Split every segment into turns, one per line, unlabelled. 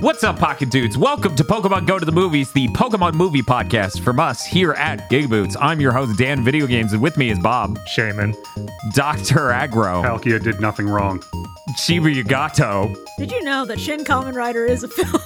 What's up, Pocket Dudes? Welcome to Pokemon Go to the Movies, the Pokemon movie podcast from us here at GigaBoots. I'm your host, Dan Video Games, and with me is Bob,
Shaymin.
Dr. Aggro,
Palkia did nothing wrong.
ShibuyaGato,
Did you know that Shin Kamen Rider is a film?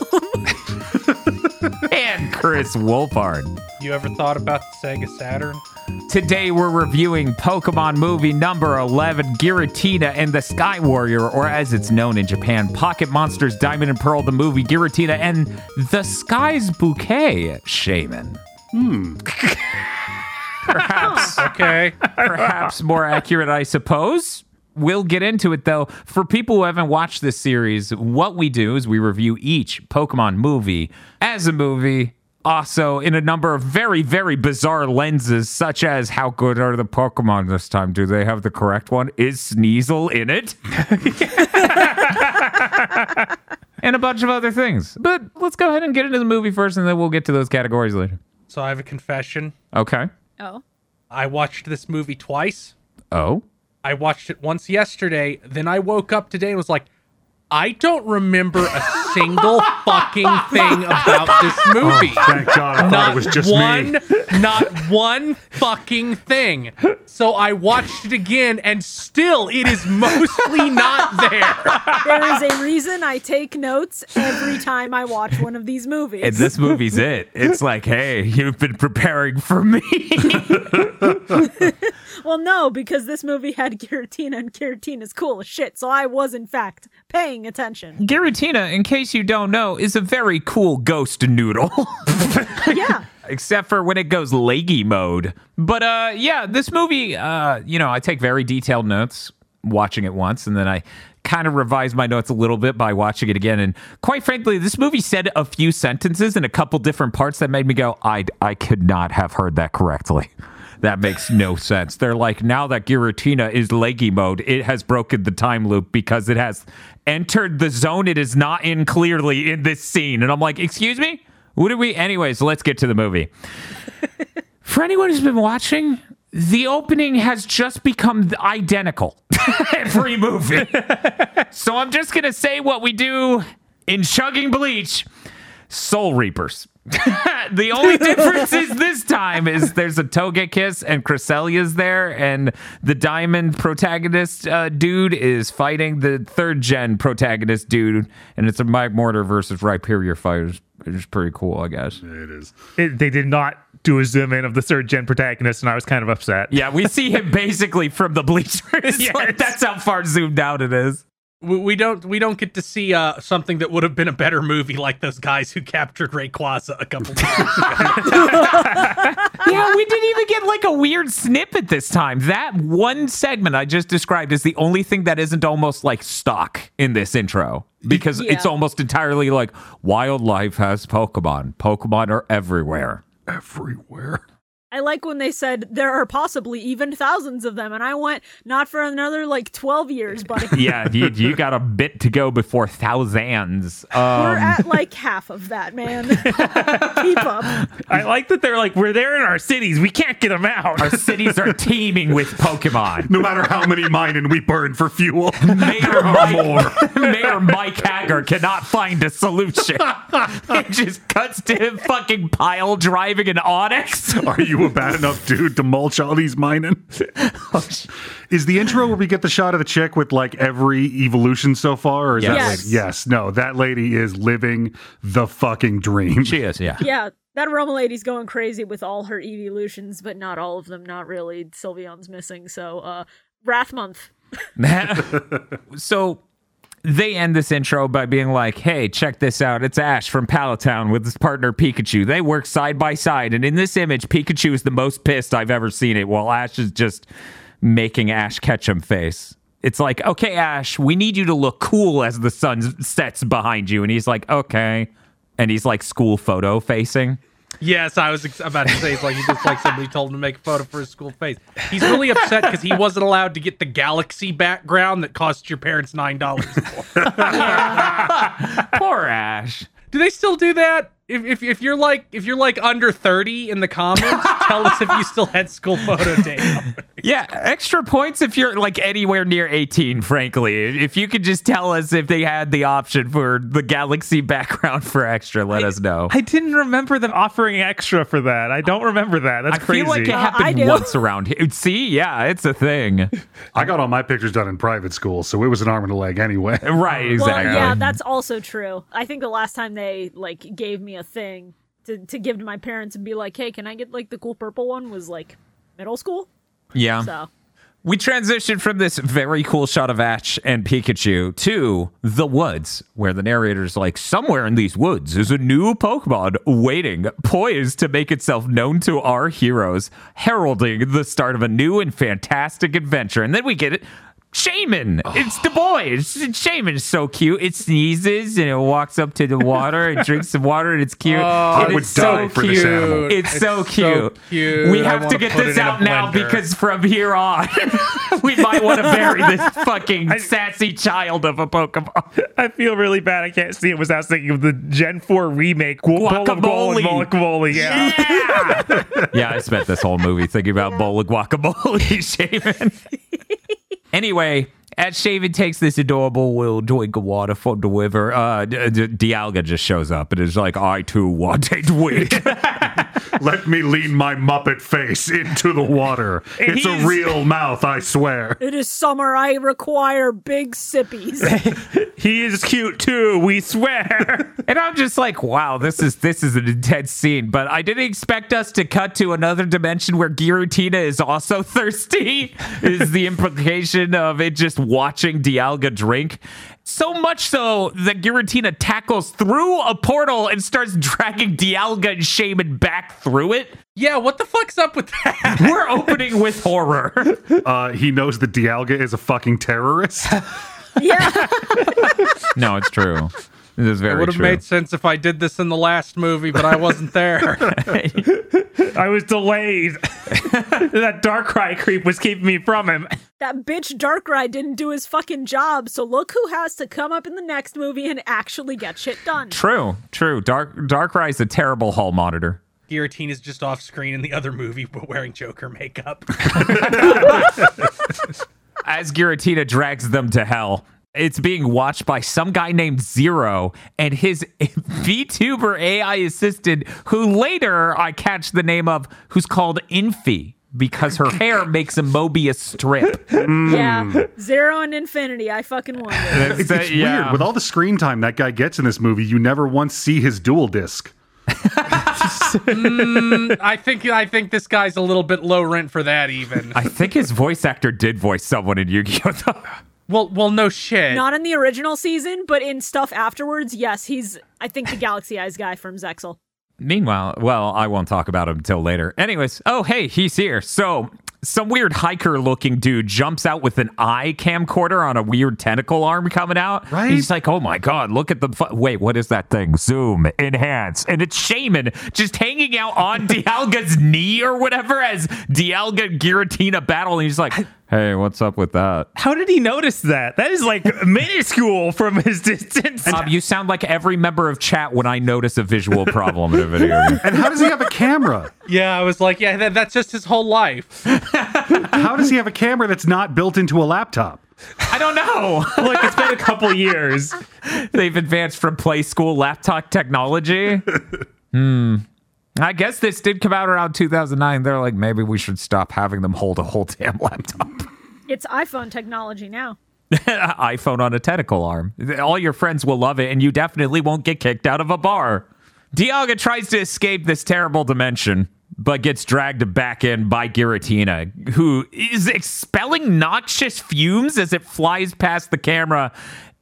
and Kris Wolfheart.
You ever thought about the Sega Saturn?
Today we're reviewing Pokemon movie number 11, Giratina and the Sky Warrior, or as it's known in Japan, Pocket Monsters Diamond and Pearl, the movie Giratina and the Sky's Bouquet, Shaymin. Hmm. Perhaps
Okay.
perhaps more accurate, I suppose. We'll get into it though. For people who haven't watched this series, what we do is we review each Pokemon movie as a movie, also in a number of very, very bizarre lenses, such as how good are the Pokemon this time? Do they have the correct one? Is Sneasel in it? and a bunch of other things. But let's go ahead and get into the movie first, and then we'll get to those categories later.
So I have a confession.
Okay.
oh.
I watched this movie twice.
Oh.
I watched it once yesterday. Then I woke up today and was like, I don't remember a single fucking thing about this oh, movie.
Thank God, I thought
not
it was just
one,
me.
not one fucking thing. So I watched it again, and still, it is mostly not there.
There is a reason I take notes every time I watch one of these movies.
And this movie's it. It's like, hey, you've been preparing for me.
well, no, because this movie had Giratina, and Giratina is cool as shit, so I was, in fact, paying attention.
Giratina, in case you don't know, is a very cool ghost noodle.
Yeah.
Except for when it goes leggy mode. But uh yeah, this movie, uh, you know, I take very detailed notes watching it once, and then I kind of revise my notes a little bit by watching it again. And quite frankly, this movie said a few sentences in a couple different parts that made me go, I I could not have heard that correctly. That makes no sense. They're like, now that Giratina is leggy mode, it has broken the time loop because it has entered the zone it is not in clearly in this scene. And I'm like, excuse me? What did we? Anyways, let's get to the movie. For anyone who's been watching, the opening has just become identical every movie. so I'm just going to say what we do in Chugging Bleach Soul Reapers. the only difference is this time is there's a Togekiss and Cresselia's there, and the Diamond protagonist uh, dude is fighting the third gen protagonist dude, and it's a Magmortar versus Rhyperior fight. It's, it's pretty cool, I guess.
It is.
it, they did not do a zoom in of the third gen protagonist, and I was kind of upset.
Yeah, we see him basically from the bleachers.
Yes.
Like, that's how far zoomed out it is.
We, we don't we don't get to see uh, something that would have been a better movie like those guys who captured Rayquaza a couple times.
Yeah, we didn't even get like a weird snippet this time. That one segment I just described is the only thing that isn't almost like stock in this intro because it's almost entirely like wildlife has Pokemon. Pokemon are everywhere.
Everywhere.
I like when they said there are possibly even thousands of them, and I went, not for another like 12 years, buddy.
Yeah, you, you got a bit to go before thousands.
We're
Um,
at like half of that, man. Keep up.
I like that they're like, we're there in our cities. We can't get them out.
our cities are teeming with Pokemon.
No matter how many mining we burn for fuel.
Mayor Mike, Mayor Mike Haggar cannot find a solution. it just cuts to him fucking pile driving an Onix.
Are you a bad enough dude to mulch all these mining? is the intro where we get the shot of the chick with like every evolution so far? Or is that
Yes.
lady? Yes. No, that lady is living the fucking dream.
She is, yeah.
Yeah, that Roma lady's going crazy with all her evolutions, but not all of them. Not really. Sylveon's missing, so uh, Wrath Month.
so they end this intro by being like, hey, check this out. It's Ash from Pallet Town with his partner Pikachu. They work side by side. And in this image, Pikachu is the most pissed I've ever seen it, while Ash is just making Ash Ketchum face. It's like, okay, Ash, we need you to look cool as the sun sets behind you. And he's like, okay. And he's like school photo facing.
Yes, I was ex- about to say it's like he just like somebody told him to make a photo for his school face. He's really upset because he wasn't allowed to get the galaxy background that cost your parents nine dollars.
Poor Ash.
do they still do that? If, if if you're like if you're like under thirty in the comments, tell us if you still had school photo day.
Yeah, extra points if you're like anywhere near 18, frankly. If you could just tell us if they had the option for the galaxy background for extra, let us know.
I didn't remember them offering extra for that. I don't remember that. That's
I
crazy.
feel like it
Uh,
happened
do.
once around here. See, yeah, it's a thing.
I got all my pictures done in private school, so it was an arm and a leg anyway.
Right, exactly.
Well, yeah, that's also true. I think the last time they like gave me a thing to, to give to my parents and be like, "Hey, can I get like the cool purple one?" was like middle school.
yeah.
So
We transitioned from this very cool shot of Ash and Pikachu to the woods, where the narrator's like, somewhere in these woods is a new Pokemon waiting, poised to make itself known to our heroes, heralding the start of a new and fantastic adventure. And then we get it. Shaymin! It's the oh. boy! It's, Shaymin is so cute. It sneezes and it walks up to the water and drinks some water and it's cute.
Oh,
And
I would
it's
die
so
for
cute.
this animal.
It's, so cute.
so cute.
We have to get this
it in a
out now because from here on, we might want to bury this fucking sassy child of a Pokemon.
I feel really bad. I can't see it without thinking of the Gen 4 remake. Bowl of Gold and
Guacamole.
Guacamole. Yeah.
Yeah! yeah, I spent this whole movie thinking about bowl of guacamole, Shaymin. Anyway, as Shaymin takes this adorable will drink of water from the river, uh, D- D- Dialga just shows up and is like, I too want a drink.
Let me lean my Muppet face into the water. It's
he's-
a real mouth, I swear.
it is summer. I require big sippies.
He is cute too, we swear.
And I'm just like, wow, this is this is an intense scene. But I didn't expect us to cut to another dimension where Giratina is also thirsty. is the implication of it just watching Dialga drink. So much so that Giratina tackles through a portal and starts dragging Dialga and Shaymin back through it.
Yeah, what the fuck's up with that?
We're opening with horror.
Uh, he knows that Dialga is a fucking terrorist.
Yeah,
no, it's true. It is
It
very.
It would have
true.
made sense if I did this in the last movie, but I wasn't there.
I was delayed. that Darkrai creep was keeping me from him.
that bitch Darkrai didn't do his fucking job. So look who has to come up in the next movie and actually get shit done.
true, true. Dark Darkrai is a terrible hall monitor.
Guillotine is just off screen in the other movie, but wearing Joker makeup.
As Giratina drags them to hell. It's being watched by some guy named Zero and his VTuber AI assistant, who later I catch the name of, who's called Infi because her hair makes a Mobius strip. Hmm.
Yeah, zero and infinity. I fucking wonder.
It's, it's weird. With all the screen time that guy gets in this movie, you never once see his dual disc.
Mm, I think I think this guy's a little bit low rent for that even.
I think his voice actor did voice someone in Yu-Gi-Oh!
Well, well, no shit.
Not in the original season, but in stuff afterwards, yes, he's I think the Galaxy Eyes guy from Zexal.
Meanwhile, well, I won't talk about him until later. Anyways, oh, hey, he's here. So, some weird hiker looking dude jumps out with an eye camcorder on a weird tentacle arm coming out.
Right?
He's like, oh my God, look at the. Fu- Wait, what is that thing? Zoom, enhance. And it's Shaymin just hanging out on Dialga's knee or whatever as Dialga and Giratina battle. And he's like, hey, what's up with that?
How did he notice that? That is like minuscule from his distance.
Um, you sound like every member of chat when I notice a visual problem in a video game.
And how does he have a camera?
Yeah, I was like, yeah, that, that's just his whole life.
How does he have a camera that's not built into a laptop?
I don't know.
Look, it's been a couple years.
They've advanced from play school laptop technology. hmm. I guess this did come out around 2009. They're like, maybe we should stop having them hold a whole damn laptop.
It's iPhone technology now.
iPhone on a tentacle arm. All your friends will love it, and you definitely won't get kicked out of a bar. Dialga tries to escape this terrible dimension, but gets dragged back in by Giratina, who is expelling noxious fumes as it flies past the camera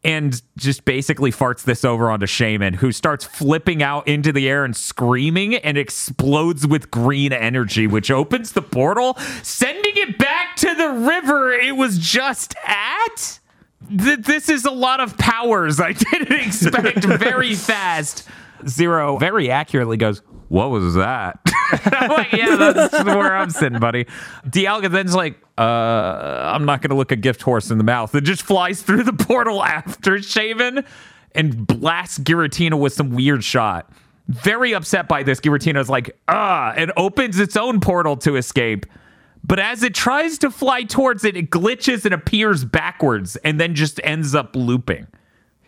and just basically farts this over onto Shaymin, who starts flipping out into the air and screaming and explodes with green energy, which opens the portal, sending it back to the river it was just at. Th- this is a lot of powers I didn't expect very fast. Zero very accurately goes, What was that? I'm like, yeah, that's where I'm sitting, buddy. Dialga then's like, uh, I'm not gonna look a gift horse in the mouth. It just flies through the portal after Shaymin and blasts Giratina with some weird shot. Very upset by this, Giratina's like, ah, and opens its own portal to escape. But as it tries to fly towards it, it glitches and appears backwards and then just ends up looping.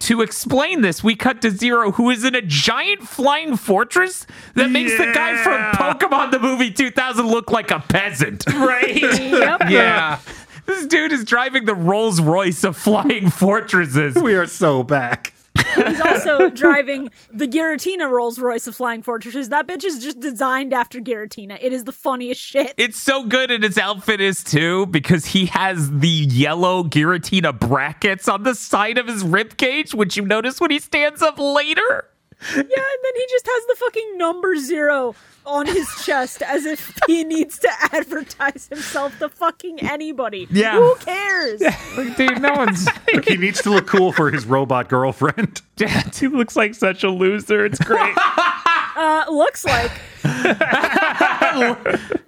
To explain this, we cut to Zero, who is in a giant flying fortress that makes the guy from Pokemon the movie 2000 look like a peasant.
Right?
Yep.
Yeah.
This dude is driving the Rolls Royce of flying fortresses.
We are so back.
He's also driving the Giratina Rolls Royce of Flying Fortresses. That bitch is just designed after Giratina. It is the funniest shit.
It's so good, and his outfit is too because he has the yellow Giratina brackets on the side of his rib cage, which you notice when he stands up later.
Yeah, and then he just has the fucking number zero on his chest as if he needs to advertise himself to fucking anybody.
Yeah.
Who cares?
Like, dude, no one's.
Like, he needs to look cool for his robot girlfriend.
Dad, he looks like such a loser. It's great.
Uh, looks like.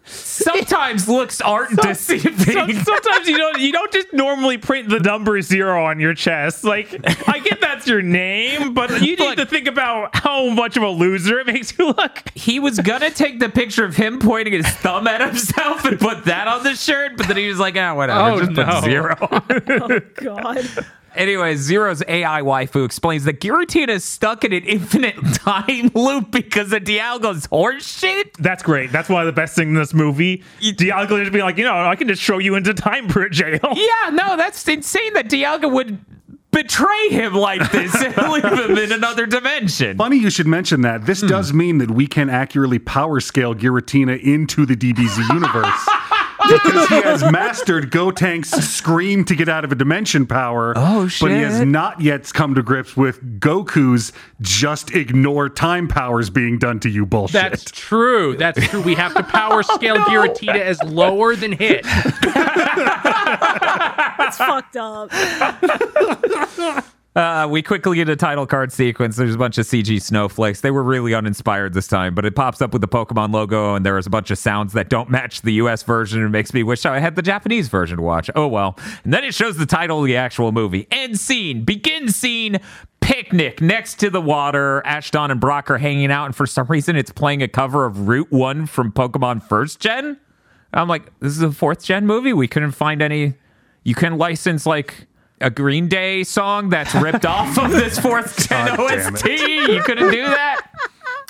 Sometimes looks aren't deceiving.
Some- Sometimes you don't you don't just normally print the number zero on your chest. Like I get that's your name, but you need
Look.
to think about how much of a loser it makes you look.
he was gonna take the picture of him pointing his thumb at himself and put that on the shirt, but then he was like, ah, whatever,
Oh,
just
no.
put zero.
Oh, God.
Anyway, Zero's AI waifu explains that Giratina is stuck in an infinite time loop because of Dialgo's horseshit.
That's great. That's one of the best things in this movie. Dialgo just be like, you know, I can just throw you into time for jail.
Yeah, no, that's insane that Dialga would betray him like this and leave him in another dimension.
Funny you should mention that. This hmm. does mean that we can accurately power scale Giratina into the DBZ universe. because he has mastered Gotenks's scream to get out of a dimension power.
Oh, shit!
But he has not yet come to grips with Goku's just ignore time powers being done to you bullshit.
That's true. That's true. We have to power oh, scale Giratina as lower than hit.
It's fucked up.
Uh, we quickly get a title card sequence. There's a bunch of CG snowflakes. They were really uninspired this time, but it pops up with the Pokemon logo, and there's a bunch of sounds that don't match the US version. It makes me wish I had the Japanese version to watch. Oh well. And then it shows the title of the actual movie. End scene. Begin scene. Picnic next to the water. Ashton and Brock are hanging out, and for some reason, it's playing a cover of Route One from Pokemon First Gen. I'm like, this is a fourth gen movie. We couldn't find any. You can license like a Green Day song that's ripped off of this fourth
damn
OST. You couldn't do that.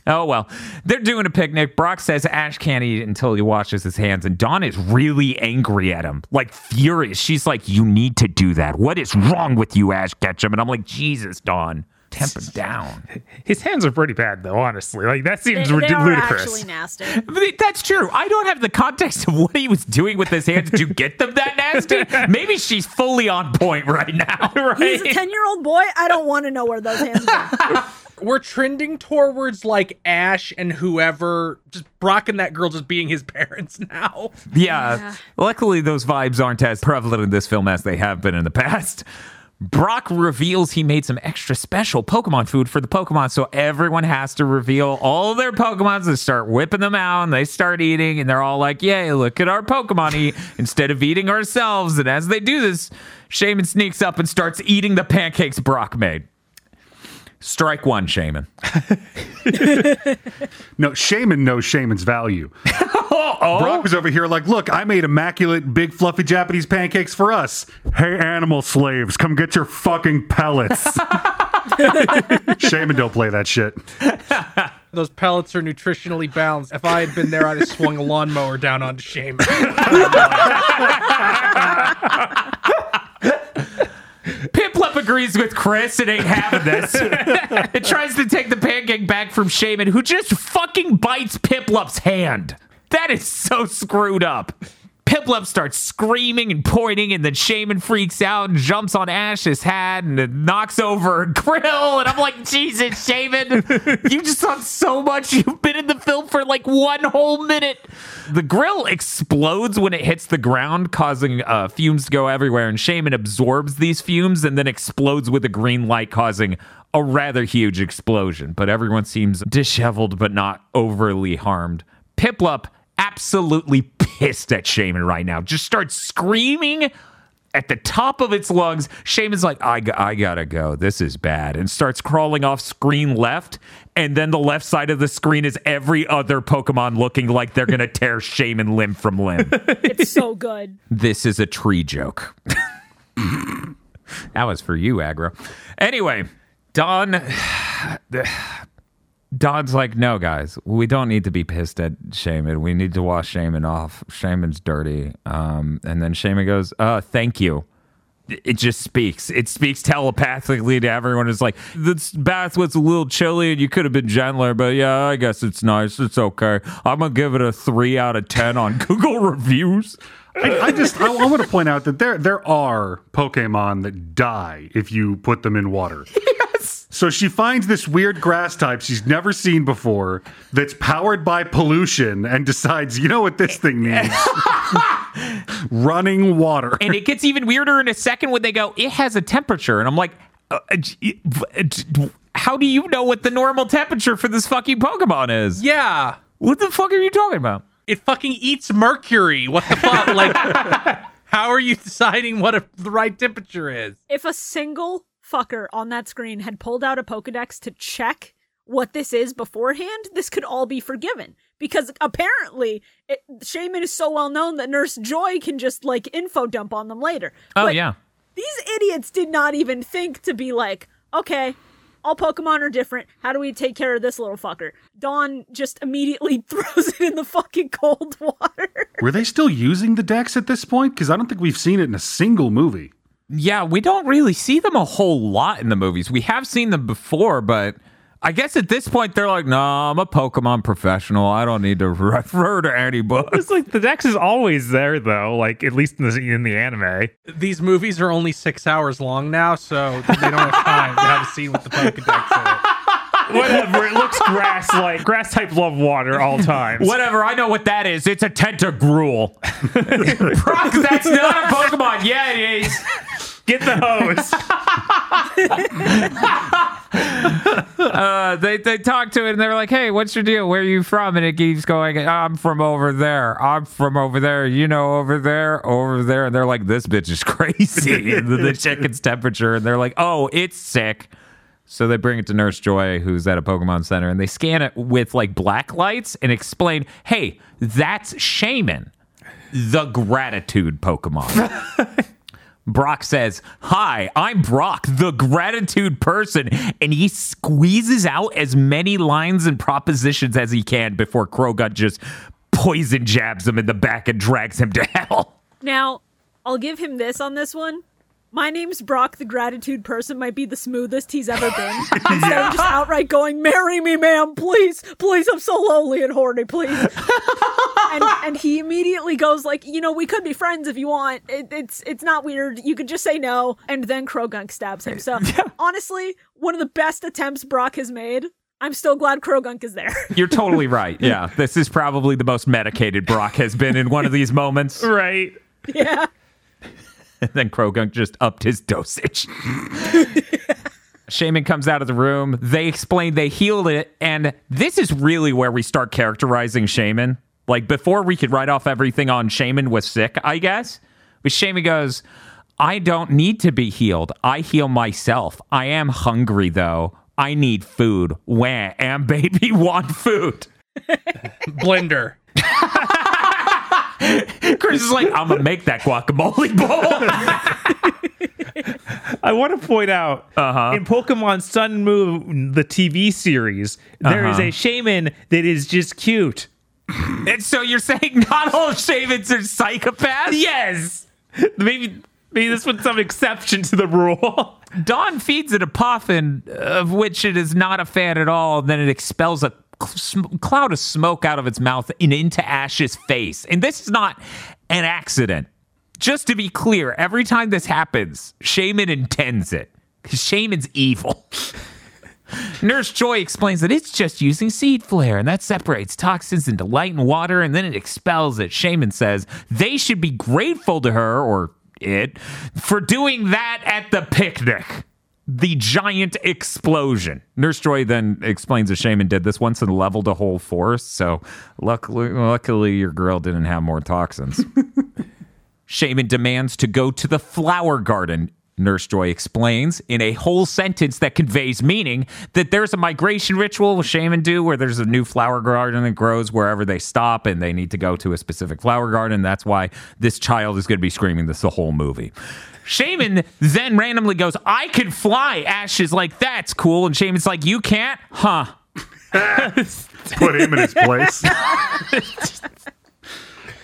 Oh well, they're doing a picnic. Brock says Ash can't eat until he washes his hands, and Dawn is really angry at him, like furious. She's like, "You need to do that. What is wrong with you, Ash Ketchum?" And I'm like, "Jesus, Dawn, temper down."
His hands are pretty bad though, honestly. Like that seems
they
rid-
are
ludicrous.
actually nasty.
But That's true. I don't have the context of what he was doing with his hands to get them that nasty. Maybe she's fully on point right now.
He's a 10 year old boy. I don't want to know where those hands are.
We're trending towards like Ash and whoever, just Brock and that girl just being his parents now.
Yeah.
Yeah.
Luckily, those vibes aren't as prevalent in this film as they have been in the past. Brock reveals he made some extra special Pokemon food for the Pokemon, so everyone has to reveal all their Pokemons and start whipping them out, and they start eating, and they're all like, Yay, look at our Pokemon eat instead of eating ourselves. And as they do this, Shaymin sneaks up and starts eating the pancakes Brock made. Strike one, Shaymin.
No, Shaymin knows Shaymin's value.
Oh,
Brock was over here like, look, I made immaculate, big, fluffy Japanese pancakes for us. Hey, animal slaves, come get your fucking pellets. Shaymin don't play that shit.
Those pellets are nutritionally balanced. If I had been there, I'd have swung a lawnmower down onto Shame.
Piplup agrees with Chris and ain't having this. it tries to take the pancake back from Shaymin, who just fucking bites Piplup's hand. That is so screwed up. Piplup starts screaming and pointing, and then Shaymin freaks out and jumps on Ash's hat and knocks over a grill. And I'm like, Jesus, Shaymin, you just saw so much. You've been in the film for like one whole minute. The grill explodes when it hits the ground, causing uh, fumes to go everywhere. And Shaymin absorbs these fumes and then explodes with a green light, causing a rather huge explosion. But everyone seems disheveled but not overly harmed. Piplup absolutely pissed at Shaymin right now. Just starts screaming at the top of its lungs. Shaymin's like, I, I gotta go. This is bad. And starts crawling off screen left. And then the left side of the screen is every other Pokemon looking like they're gonna tear Shaymin limb from limb.
It's so good.
this is a tree joke. that was for you, Aggro. Anyway, Dawn. Dawn's like, no, guys, we don't need to be pissed at Shaymin. We need to wash Shaymin off. Shaymin's dirty. Um, and then Shaymin goes, uh, thank you. It just speaks. It speaks telepathically to everyone. It's like, this bath was a little chilly and you could have been gentler, but yeah, I guess it's nice. It's okay. I'm going to give it a three out of 10 on Google reviews.
I, I just I, I want to point out that there there are Pokemon that die if you put them in water. Yes. So she finds this weird grass type she's never seen before that's powered by pollution and decides, you know what this thing needs? Running water.
and it gets even weirder in a second when they go, it has a temperature. And I'm like, uh, uh, j- uh, j- how do you know what the normal temperature for this fucking Pokemon is?
Yeah.
What the fuck are you talking about?
It fucking eats mercury. What the fuck? like, how are you deciding what a, the right temperature is?
If a single fucker on that screen had pulled out a Pokedex to check what this is beforehand, this could all be forgiven. Because apparently, it, Shaymin is so well known that Nurse Joy can just like info dump on them later.
Oh,
But
yeah.
These idiots did not even think to be like, okay, all Pokemon are different. How do we take care of this little fucker? Dawn just immediately throws it in the fucking cold water.
Were they still using the decks at this point? Because I don't think we've seen it in a single movie.
Yeah, we don't really see them a whole lot in the movies. We have seen them before, but I guess at this point they're like, no, I'm a Pokemon professional. I don't need to refer to any books.
It's like the Dex is always there though, like at least in the, in the anime.
These movies are only six hours long now, so they don't have time to have a scene with the Pokedex in it.
Whatever, it looks grass like grass type love water all times.
Whatever, I know what that is. It's a Tentacruel. Brock, that's not a Pokemon. Yeah, it is.
Get the hose.
Uh, they they talk to it and they're like, "Hey, what's your deal? Where are you from?" And it keeps going, "I'm from over there. I'm from over there. You know, over there, over there." And they're like, "This bitch is crazy." and check its temperature and they're like, "Oh, it's sick." So they bring it to Nurse Joy, who's at a Pokemon Center, and they scan it with like black lights and explain, "Hey, that's Shaymin, the gratitude Pokemon." Brock says, Hi, I'm Brock, the gratitude person. And he squeezes out as many lines and propositions as he can before Croagunk just poison jabs him in the back and drags him to hell.
Now, I'll give him this on this one. My name's Brock, the gratitude person might be the smoothest he's ever been. Instead of just outright going, marry me, ma'am, please, please, I'm so lonely and horny, please. and and he immediately goes like, you know, we could be friends if you want. It, it's it's not weird. You could just say no. And then Croagunk stabs him. So honestly, one of the best attempts Brock has made. I'm still glad Croagunk is there.
You're totally right. Yeah, this is probably the most medicated Brock has been in one of these moments.
right.
yeah.
And then Croagunk just upped his dosage. Shaymin comes out of the room. They explain they healed it. And this is really where we start characterizing Shaymin. Like before we could write off everything on Shaymin was sick, I guess. But Shaymin goes, I don't need to be healed. I heal myself. I am hungry though. I need food. Wah, and baby want food.
Blender.
Chris is like, I'm gonna make that guacamole bowl.
I want to point out in Pokemon Sun Moon, the TV series, there is
Uh-huh.
a Shaymin that is just cute.
and so you're saying not all Shaymins are psychopaths?
Yes. Maybe maybe this was some exception to the rule.
Dawn feeds it a Poffin, of which it is not a fan at all. Then it expels a cloud of smoke out of its mouth and into Ash's face. And this is not an accident. Just to be clear, every time this happens, Shaymin intends it. 'Cause Shaymin's evil. Nurse Joy explains that it's just using seed flare and that separates toxins into light and water and then it expels it. Shaymin says they should be grateful to her or it for doing that at the picnic. The giant explosion. Nurse Joy then explains that Shaymin did this once and leveled a whole forest. So luckily, luckily your girl didn't have more toxins. Shaymin demands to go to the flower garden. Nurse Joy explains in a whole sentence that conveys meaning that there's a migration ritual Shaymin do where there's a new flower garden that grows wherever they stop and they need to go to a specific flower garden. That's why this child is going to be screaming this the whole movie. Shaymin then randomly goes, I can fly. Ash is like, that's cool. And Shaymin's like, you can't? Huh.
Put him in his place.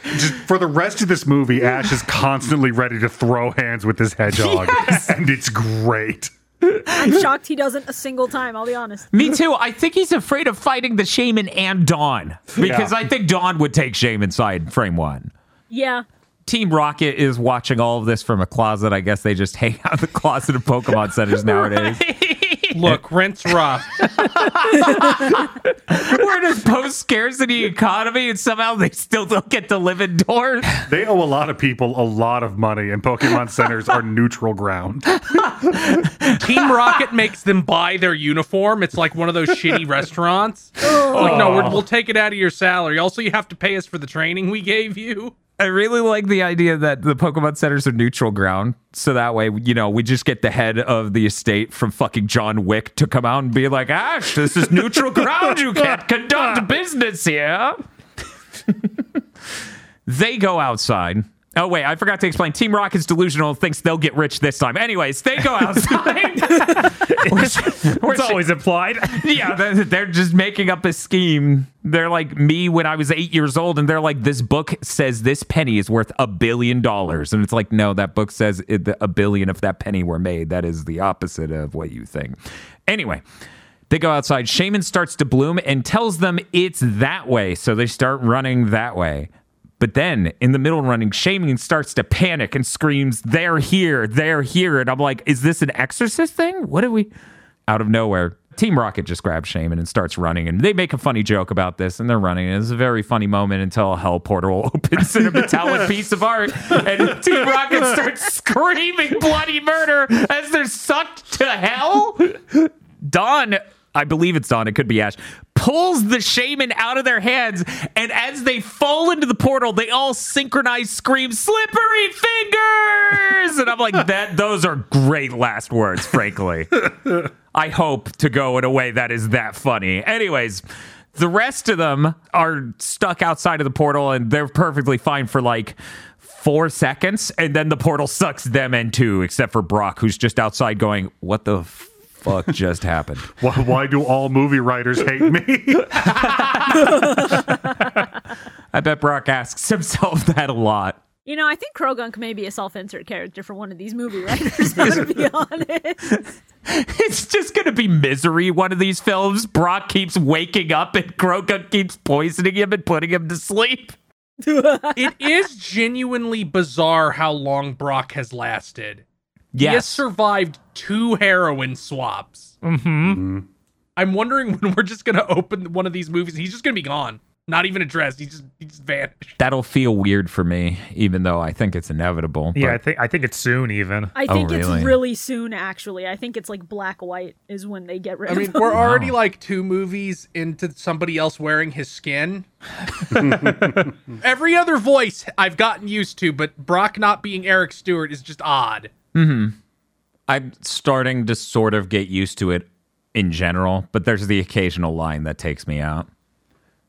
Just for the rest of this movie, Ash is constantly ready to throw hands with this hedgehog, and it's great.
I'm shocked he doesn't a single time. I'll be honest.
Me too. I think he's afraid of fighting the Shaymin and Dawn because
Yeah.
I think Dawn would take Shaymin side frame one.
Yeah.
Team Rocket is watching all of this from a closet. I guess they just hang out in the closet of Pokemon centers nowadays.
Look, rent's rough.
We're in a post scarcity economy and somehow they still don't get to live indoors.
They owe a lot of people a lot of money, and Pokemon centers are neutral ground.
Team Rocket makes them buy their uniform. It's like one of those shitty restaurants. Like, no, we're, oh. we'll take it out of your salary. Also, you have to pay us for the training we gave you.
I really like the idea that the Pokemon centers are neutral ground. So that way, you know, we just get the head of the estate from fucking John Wick to come out and be like, Ash, this is neutral ground. You can't conduct business here. they go outside. Oh, wait, I forgot to explain. Team Rocket's delusional thinks they'll get rich this time. Anyways, they go outside.
It's always implied.
yeah, they're, they're just making up a scheme. They're like me when I was eight years old, and they're like, "This book says this penny is worth a billion dollars," and it's like, "No, that book says it, a billion if that penny were made. That is the opposite of what you think." Anyway. They go outside. Shaymin starts to bloom and tells them it's that way. So they start running that way. But then in the middle of running, Shaymin starts to panic and screams, They're here, they're here. And I'm like, Is this an exorcist thing? What are we? Out of nowhere, Team Rocket just grabs Shaymin and starts running. And they make a funny joke about this and they're running. And it's a very funny moment until a hell portal opens in a metallic piece of art. And Team Rocket starts screaming bloody murder as they're sucked to hell. Dawn, I believe it's Dawn, it could be Ash, pulls the Shaymin out of their hands, and as they fall into the portal, they all synchronize scream, slippery fingers! And I'm like, that those are great last words, frankly. I hope to go in a way that is that funny. Anyways, the rest of them are stuck outside of the portal and they're perfectly fine for like four seconds, and then the portal sucks them in too, except for Brock, who's just outside going, What the fuck just happened?
Why, why do all movie writers hate me?
I bet Brock asks himself that a lot.
You know, I think Croagunk may be a self-insert character for one of these movie writers. to be honest,
It's just gonna be misery one of these films. Brock keeps waking up and Kroga keeps poisoning him and putting him to sleep.
It is genuinely bizarre how long Brock has lasted. He has
Yes.
survived two heroine swaps. Mm-hmm. I'm wondering when we're just gonna open one of these movies. He's just gonna be gone, not even addressed. He's just he just vanished.
That'll feel weird for me, even though I think it's inevitable.
Yeah, I think I think it's soon even.
I
Oh,
think
really?
it's really soon. Actually, I think it's like black white is when they get rid
I
of
mean,
him.
we're already like two movies into somebody else wearing his skin. Every other voice I've gotten used to, but Brock not being Eric Stuart is just odd.
I'm starting to sort of get used to it in general, but there's the occasional line that takes me out.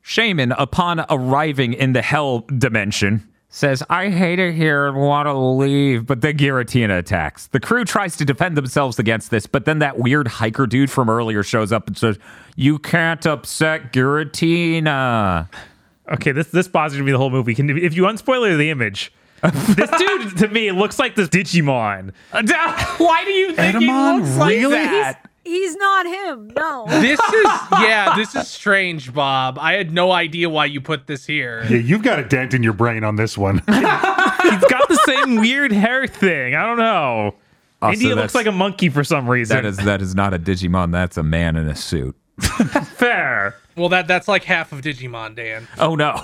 Shaymin, upon arriving in the hell dimension, says, I hate it here and want to leave, but then Giratina attacks. The crew tries to defend themselves against this, but then that weird hiker dude from earlier shows up and says, You can't upset Giratina.
Okay, this this bothers me the whole movie. Can if you unspoiler the image, this dude to me looks like this Digimon.
Uh, why do you think he
Etemon,
looks like
really?
that?
He's not him. No.
This is yeah, this is strange, Bob. I had no idea why you put this here.
yeah, you've got a dent in your brain on this one.
He's got the same weird hair thing. I don't know.
Ah, also,
India looks like a monkey for some reason.
That is that is not a Digimon. That's a man in a suit.
fair.
Well, that that's like half of Digimon, Dan.
Oh no.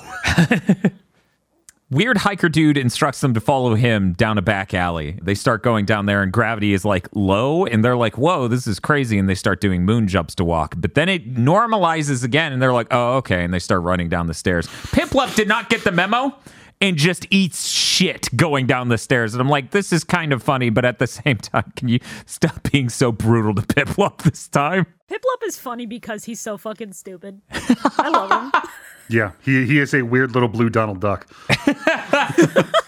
Weird hiker dude instructs them to follow him down a back alley. They start going down there, and gravity is like low, and they're like, Whoa, this is crazy. And they start doing moon jumps to walk. But then it normalizes again, and they're like, Oh, okay. And they start running down the stairs. Piplup did not get the memo. and just eats shit going down the stairs. And I'm like, this is kind of funny, but at the same time, can you stop being so brutal to Piplup this time?
Piplup is funny because he's so fucking stupid. I love him.
Yeah, he he is a weird little blue Donald Duck.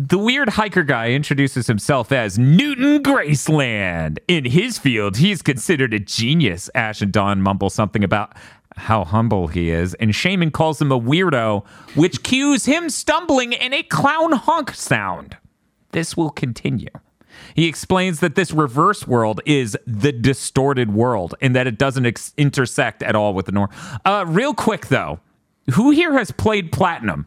The weird hiker guy introduces himself as Newton Graceland. In his field, he's considered a genius. Ash and Dawn mumble something about how humble he is, and Shaymin calls him a weirdo, which cues him stumbling in a clown honk sound. This will continue. He explains that this reverse world is the distorted world and that it doesn't ex- intersect at all with the norm. Uh, real quick though, who here has played Platinum?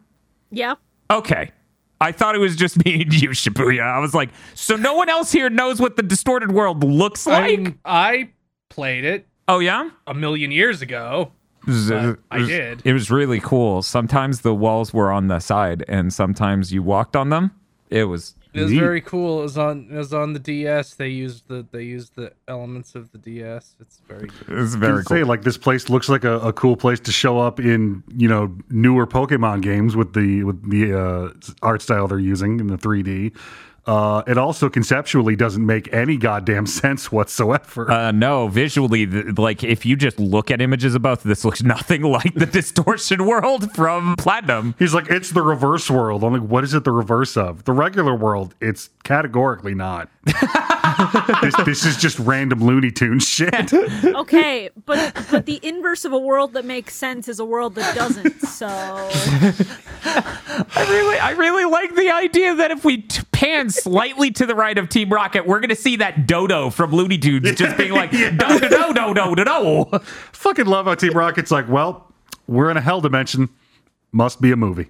Yeah.
Okay. I thought it was just me and you, Shibuya. I was like, so no one else here knows what the distorted world looks
I
like?
mean, I played it
oh, yeah?
a million years ago.
It was-
I
was-
did.
It was really cool. Sometimes the walls were on the side and sometimes you walked on them. It was
It was
Neat.
very cool. It was on it was on the DS. They used the they used the elements of the DS. It's very
it was
I
very
was gonna say
cool.
like this place looks like a, a cool place to show up in you know newer Pokemon games with the with the uh, art style they're using in the 3D. Uh, it also conceptually doesn't make any goddamn sense whatsoever.
Uh, no, visually, th- like if you just look at images of both, this looks nothing like the distortion world from Platinum.
He's like, it's the reverse world. I'm like, what is it the reverse of? The regular world, it's categorically not. this, this is just random Looney Tune shit.
Okay, but but the inverse of a world that makes sense is a world that doesn't. So
I really, I really like the idea that if we t- pan slightly to the right of Team Rocket, we're gonna see that Dodo from Looney Tunes just being like, do do do do do do do.
Fucking love how Team Rocket's like, well, we're in a hell dimension. Must be a movie.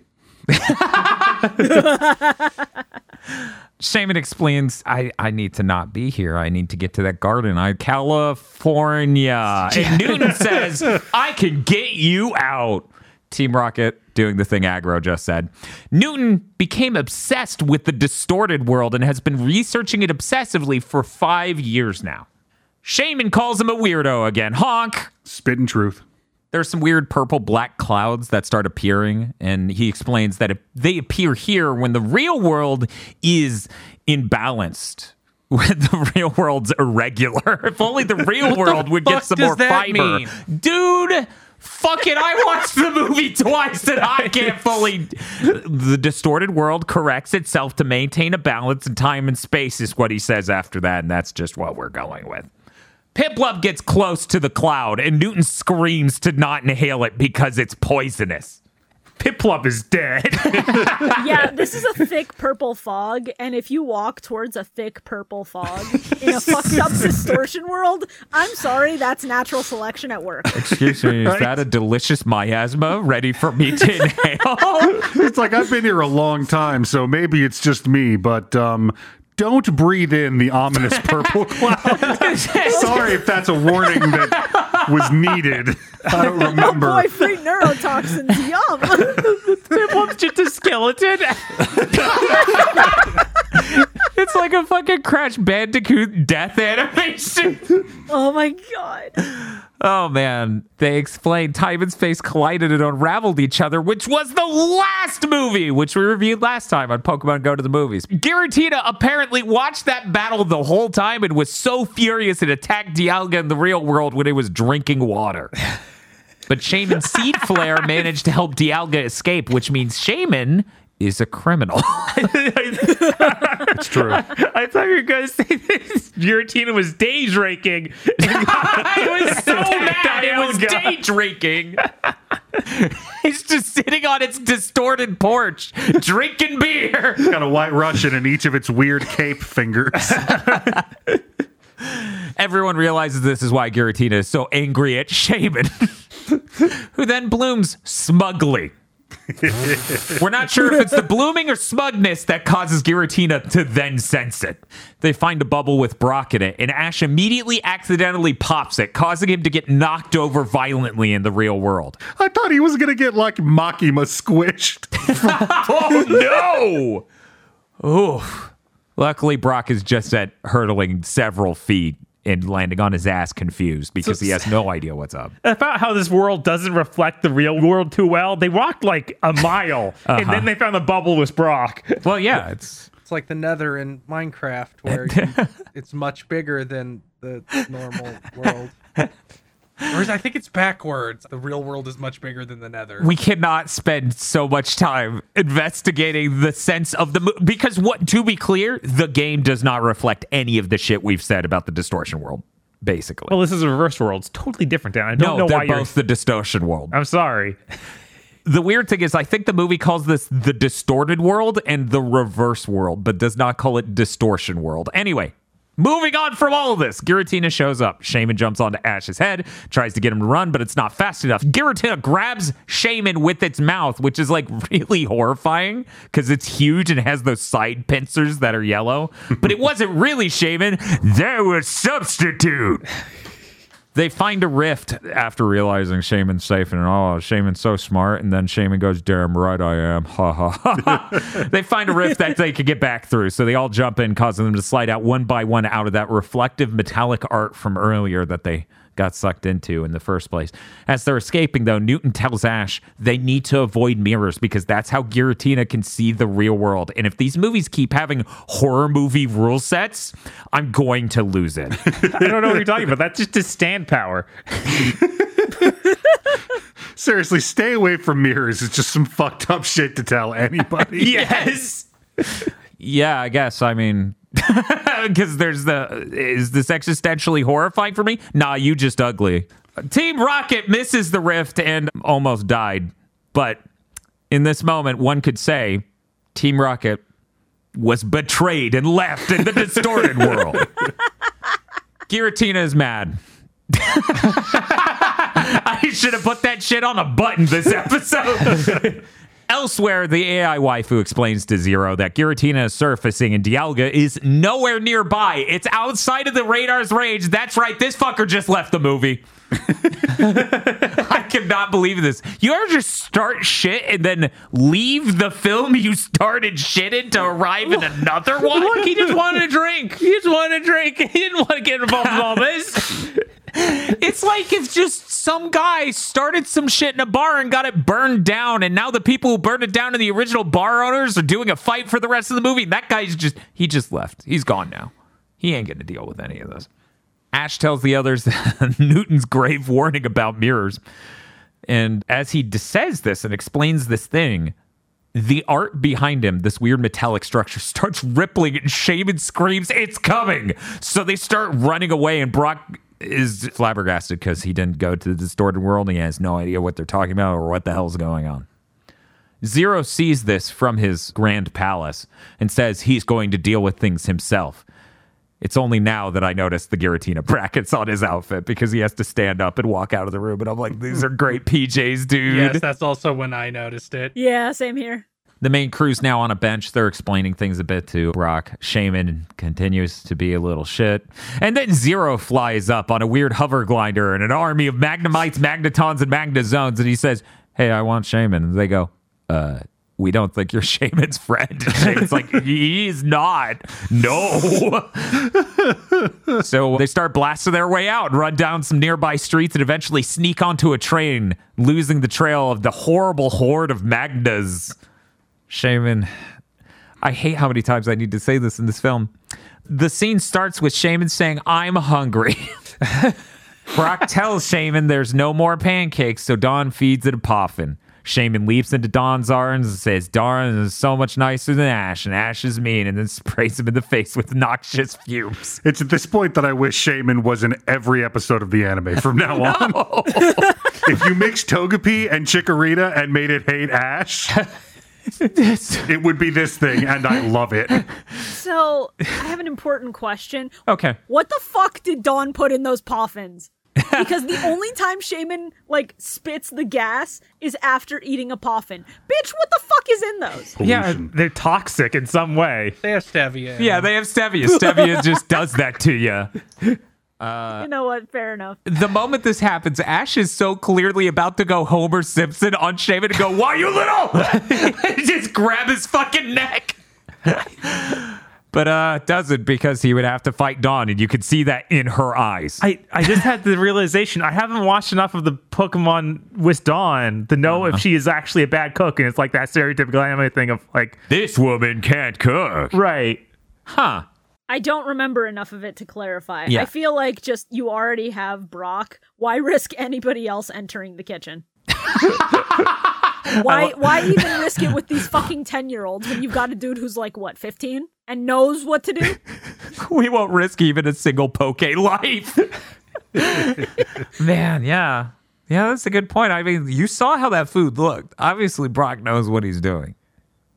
Shaymin explains, I, I need to not be here. I need to get to that garden. I California. And Newton says, I can get you out. Team Rocket doing the thing Aggro just said. Newton became obsessed with the distorted world and has been researching it obsessively for five years now. Shaymin calls him a weirdo again. Honk.
Spitting truth.
There's some weird purple black clouds that start appearing, and he explains that if they appear here when the real world is imbalanced. When the real world's irregular. If only the real world would get some more fiber.
mean?
Dude, fuck it. I watched the movie twice and I can't fully. The distorted world corrects itself to maintain a balance in time and space, is what he says after that, and that's just what we're going with. Piplup gets close to the cloud, and Newton screams to not inhale it because it's poisonous.
Piplup is dead.
yeah, this is a thick purple fog, and if you walk towards a thick purple fog in a fucked up distortion world, I'm sorry, that's natural selection at work.
Excuse me, is that a delicious miasma ready for me to inhale?
It's like I've been here a long time, so maybe it's just me, but um don't breathe in the ominous purple cloud. Sorry if that's a warning that was needed. I don't remember.
Oh, boy, free neurotoxins, yum!
Piplup's just a skeleton. it's like a fucking Crash Bandicoot death animation.
oh my god.
Oh man, they explained time and space collided and unraveled each other, which was the last movie, which we reviewed last time on Pokemon Go to the Movies. Giratina apparently watched that battle the whole time and was so furious it attacked Dialga in the real world when it was drinking water. But Shaymin Seed Flare managed to help Dialga escape, which means Shaymin is a criminal.
It's true.
I thought you were going to say this. Giratina was day drinking.
I was so mad it was
Dialga.
day drinking. it's just sitting on its distorted porch, drinking beer.
Got a white Russian in each of its weird cape fingers.
Everyone realizes this is why Giratina is so angry at Shaymin, who then blooms smugly. We're not sure if it's the blooming or smugness that causes Giratina to then sense it. They find a bubble with Brock in it, and Ash immediately accidentally pops it, causing him to get knocked over violently in the real world.
I thought he was gonna get like Makima squished.
Oh no! Oof. Luckily, Brock is just at hurtling several feet and landing on his ass confused because he has no idea what's up.
about how this world doesn't reflect the real world too well. They walked like a mile, and uh-huh. then they found the bubble was Brock.
Well, yeah, it's
It's like the Nether in Minecraft, where you, it's much bigger than the normal world. Or is, I think it's backwards. The real world is much bigger than the Nether.
we cannot spend so much time investigating the sense of the mo- because what to be clear, the game does not reflect any of the shit we've said about the distortion world. Basically,
Well, this is a reverse world. It's totally different, Dan. I don't
no,
know
they're
why you're.
both the distortion world.
I'm sorry.
The weird thing is, I think the movie calls this the distorted world and the reverse world, but does not call it distortion world. Anyway, moving on from all of this, Giratina shows up. Shaymin jumps onto Ash's head, tries to get him to run, but it's not fast enough. Giratina grabs Shaymin with its mouth, which is like really horrifying because it's huge and has those side pincers that are yellow. But it wasn't really Shaymin, there was Substitute. They find a rift after realizing Shaymin's safe, and oh, Shaymin's so smart. And then Shaymin goes, "Damn right I am." Ha ha ha. they find a rift that they could get back through, so they all jump in, causing them to slide out one by one out of that reflective metallic art from earlier that they got sucked into in the first place. As they're escaping, though, Newton tells Ash they need to avoid mirrors because that's how Giratina can see the real world. And if these movies keep having horror movie rule sets, I'm going to lose it.
I don't know what you're talking about. That's just his stand power.
Seriously, stay away from mirrors. It's just some fucked up shit to tell anybody.
Yes.
Yeah, I guess. I mean, because there's the is this existentially horrifying for me? Nah, you just ugly. Team Rocket misses the rift and almost died, but in this moment, one could say Team Rocket was betrayed and left in the distorted world. Giratina is mad. I should have put that shit on a button this episode. Elsewhere, the AI waifu explains to Zero that Giratina is surfacing and Dialga is nowhere nearby. It's outside of the radar's range. That's right, this fucker just left the movie. I cannot believe this. You ever just start shit and then leave the film you started shit in to arrive in another one?
Look, he just wanted a drink. He just wanted a drink. He didn't want to get involved in all this.
It's like if just some guy started some shit in a bar and got it burned down, and now the people who burned it down and the original bar owners are doing a fight for the rest of the movie. That guy's just he just left. He's gone now. He ain't gonna deal with any of this. Ash tells the others Newton's grave warning about mirrors. And as he says this and explains this thing, the art behind him, this weird metallic structure, starts rippling and Shaymin screams, It's coming! So they start running away, and Brock is flabbergasted because he didn't go to the distorted world and he has no idea what they're talking about or what the hell's going on. Zero sees this from his grand palace and says he's going to deal with things himself. It's only now that I notice the Giratina brackets on his outfit because he has to stand up and walk out of the room. And I'm like, these are great PJs, dude.
Yes, that's also when I noticed it.
Yeah, same here.
The main crew's now on a bench. They're explaining things a bit to Brock. Shaymin continues to be a little shit. And then Zero flies up on a weird hover glider and an army of Magnemites, Magnetons, and Magnezones. And he says, Hey, I want Shaymin. And they go, Uh, we don't think you're Shaymin's friend. Shaymin's like, he's not. No. so they start blasting their way out run down some nearby streets and eventually sneak onto a train, losing the trail of the horrible horde of Magnas. Shaymin. I hate how many times I need to say this in this film. The scene starts with Shaymin saying, I'm hungry. Brock tells Shaymin there's no more pancakes, so Dawn feeds it a poffin. Shaymin leaps into Dawn's arms and says, Dawn is so much nicer than Ash, and Ash is mean, and then sprays him in the face with noxious fumes.
It's at this point that I wish Shaymin was in every episode of the anime from now on. if you mixed Togepi and Chikorita and made it hate Ash, it would be this thing, and I love it.
So I have an important question.
okay.
What the fuck did Dawn put in those poffins? Because the only time Shaymin like spits the gas is after eating a poffin. Bitch, what the fuck is in those?
Yeah, they're toxic in some way.
They have stevia.
Yeah, they have Stevia. Stevia just does that to you.
You know what? Fair enough.
The moment this happens, Ash is so clearly about to go Homer Simpson on Shaymin and go, Why you little? just grab his fucking neck. but uh doesn't because he would have to fight Dawn, and you could see that in her eyes.
I, I just had the realization I haven't watched enough of the Pokemon with Dawn to know if she is actually a bad cook, and it's like that stereotypical anime thing of like,
this woman can't cook.
right?
Huh.
I don't remember enough of it to clarify.
Yeah.
I feel like just you already have Brock. Why risk anybody else entering the kitchen? why oh. why even risk it with these fucking 10 year olds when you've got a dude who's like what 15 and knows what to do
We won't risk even a single poke life. Man, yeah. Yeah, that's a good point. I mean, you saw how that food looked. Obviously, Brock knows what he's doing.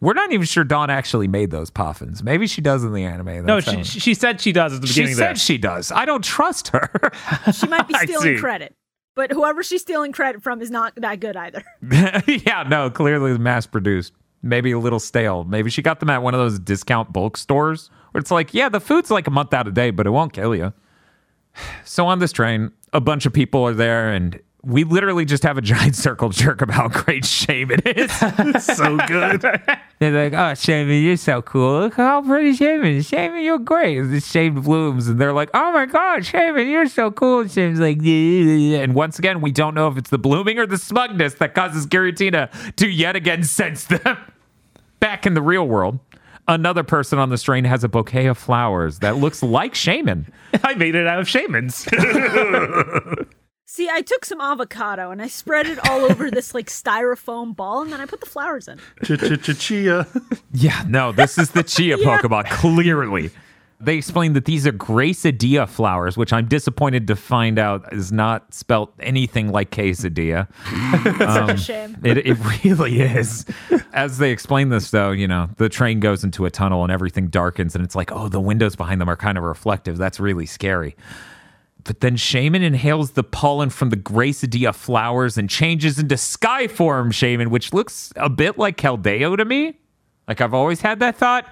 We're not even sure Dawn actually made those poffins. Maybe she does in the anime.
No,
That's how-
she, she she said she does at the beginning.
she said
there.
she does. I don't trust her.
she might be stealing credit but whoever she's stealing credit from is not that good either
yeah, no, clearly mass produced. Maybe a little stale. Maybe she got them at one of those discount bulk stores where it's like, yeah, the food's like a month out of date, but it won't kill you. So on this train, a bunch of people are there, and we literally just have a giant circle jerk about how great Shaymin is.
so good.
They're like, oh, Shaymin, you're so cool. Look how pretty Shaymin is. Shaymin, you're great. The Shaymin blooms. And they're like, oh my God, Shaymin, you're so cool. And Shaymin's like, "Yeah." and once again, we don't know if it's the blooming or the smugness that causes Giratina to yet again sense them. Back in the real world, another person on the train has a bouquet of flowers that looks like Shaymin.
I made it out of Shaymins.
See i took some avocado and i spread it all over this like styrofoam ball and then i put the flowers in
Ch-ch-ch-chia.
Yeah, no, this is the Chia Pokemon, clearly. They explained that these are Gracidea flowers, which I'm disappointed to find out is not spelt anything like quesadilla.
such a um, shame
It, it really is. As they explain this, though, you know, the train goes into a tunnel and everything darkens, and it's like, oh, the windows behind them are kind of reflective. That's really scary. But then Shaymin inhales the pollen from the Gracidea flowers and changes into sky form Shaymin, which looks a bit like Caldeo to me. Like I've always had that thought.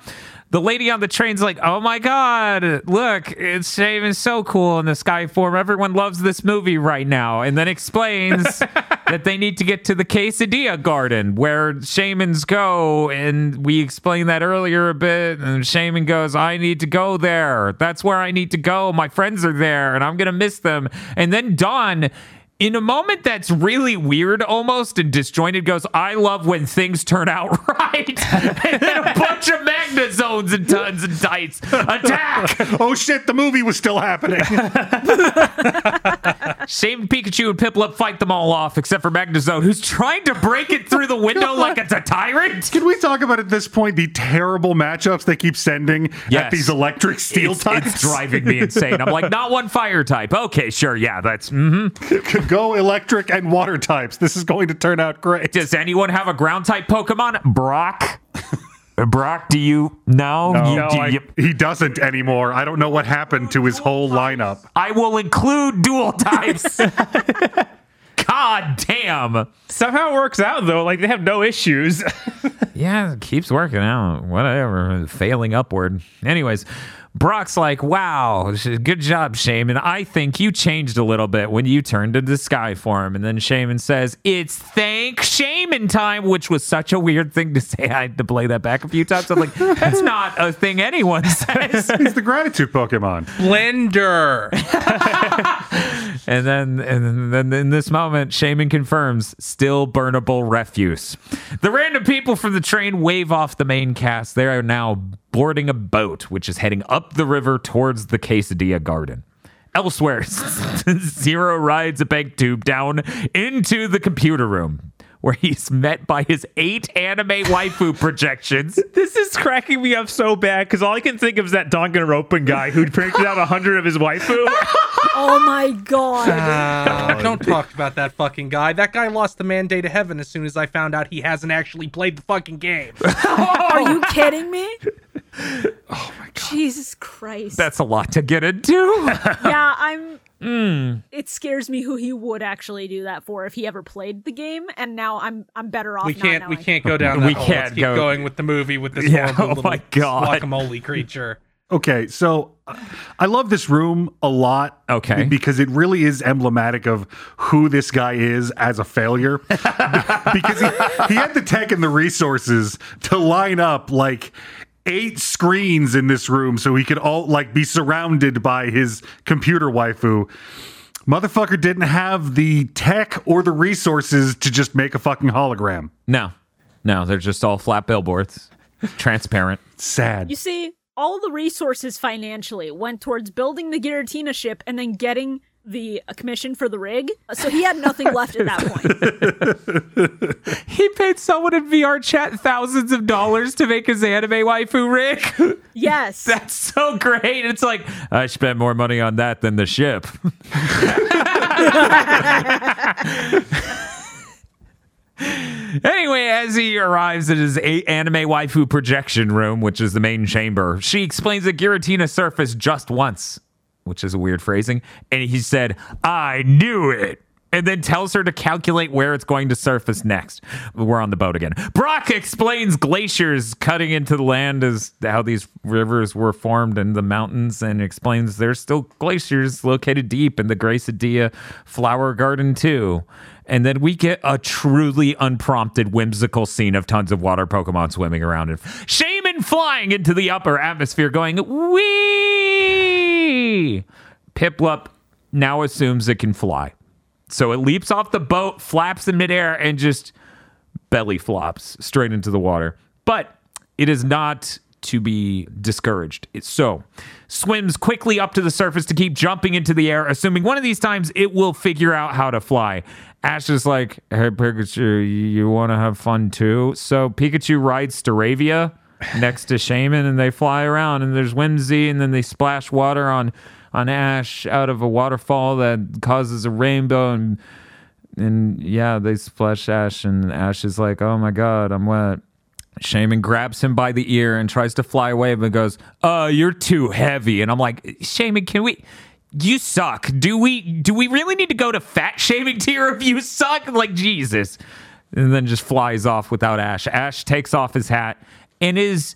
The lady on the train's like, oh my God, look, it's Shaymin so cool in the sky form. Everyone loves this movie right now. And then explains that they need to get to the quesadilla garden where Shaymins go. And we explained that earlier a bit. And Shaymin goes, I need to go there. That's where I need to go. My friends are there and I'm going to miss them. And then Dawn. In a moment that's really weird almost and disjointed goes, I love when things turn out right. and then a bunch of magna zones and tons and tights attack.
oh shit, the movie was still happening.
Shaymin Pikachu and Piplup fight them all off except for Magnezone, who's trying to break it through the window like it's a tyrant.
Can we talk about at this point the terrible matchups they keep sending
Yes.
at these electric steel
It's,
types?
it's driving me insane. I'm like, not one fire type. Okay, sure, yeah, that's. mhm.
Go electric and water types. This is going to turn out great.
Does anyone have a ground type Pokemon? Brock. Brock, do you know?
No,
You- do
I-
you-
He doesn't anymore. I don't know what happened to his whole lineup.
I will include dual types. God damn.
Somehow it works out though. Like they have no issues.
Yeah, it keeps working out. Whatever. Failing upward. Anyways, Brock's like, wow, good job, Shaymin. I think you changed a little bit when you turned into the sky form. And then Shaymin says, it's thank Shaymin time, which was such a weird thing to say. I had to play that back a few times. I'm like, that's not a thing anyone says.
He's the gratitude Pokemon.
Blender.
And then, and then in this moment, Shaymin confirms still burnable refuse. The random people from the train wave off the main cast. They are now boarding a boat, which is heading up the river towards the Quesadilla Garden. Elsewhere, Zero rides a bank tube down into the computer room, where he's met by his eight anime waifu projections.
this is cracking me up so bad because all I can think of is that Danganronpa guy who printed out a hundred of his waifu.
oh my god
Uh, don't talk about that fucking guy. That guy lost the mandate to heaven as soon as I found out he hasn't actually played the fucking game.
are you kidding me oh my god jesus christ
That's a lot to get into.
yeah i'm
Hmm.
it scares me who he would actually do that for if he ever played the game and now i'm i'm better off
We can't. We
knowing.
can't go down that
We
hole.
can't
Let's keep
go-
going with the movie with this
Yeah,
horrible
oh
little
my God.
guacamole creature.
Okay, so uh, I love this room a lot.
Okay.
Because it really is emblematic of who this guy is as a failure. because he, he had the tech and the resources to line up like eight screens in this room so he could all like be surrounded by his computer waifu. Motherfucker didn't have the tech or the resources to just make a fucking hologram.
No, no, they're just all flat billboards, transparent.
Sad.
You see, all the resources financially went towards building the Giratina ship and then getting the uh, commission for the rig. So he had nothing left at that point.
He paid someone in VR chat thousands of dollars to make his anime waifu rig.
Yes.
That's so great. It's like I spent more money on that than the ship. Anyway, as he arrives at his anime waifu projection room, which is the main chamber, she explains that Giratina surfaced just once, which is a weird phrasing. And he said, I knew it. And then tells her to calculate where it's going to surface next. We're on the boat again. Brock explains glaciers cutting into the land as how these rivers were formed in the mountains and explains there's still glaciers located deep in the Gracidea flower garden, too. And then we get a truly unprompted, whimsical scene of tons of water Pokemon swimming around and Shaymin flying into the upper atmosphere, going, Wee! Piplup now assumes it can fly. So it leaps off the boat, flaps in midair, and just belly flops straight into the water. But it is not to be discouraged. So swims quickly up to the surface to keep jumping into the air, assuming one of these times it will figure out how to fly. Ash is like, "Hey Pikachu, you want to have fun too?" So Pikachu rides Staravia next to Shaymin, and they fly around. And there's Whimsy, and then they splash water on on Ash out of a waterfall that causes a rainbow and and yeah, they splash Ash, and Ash is like, "Oh my god, I'm wet." Shaymin grabs him by the ear and tries to fly away, but goes, "Uh, you're too heavy." And I'm like, "Shaymin, can we?" You suck. Do we? Do we really need to go to fat shaming tier if you suck? Like Jesus, and then just flies off without Ash. Ash takes off his hat and is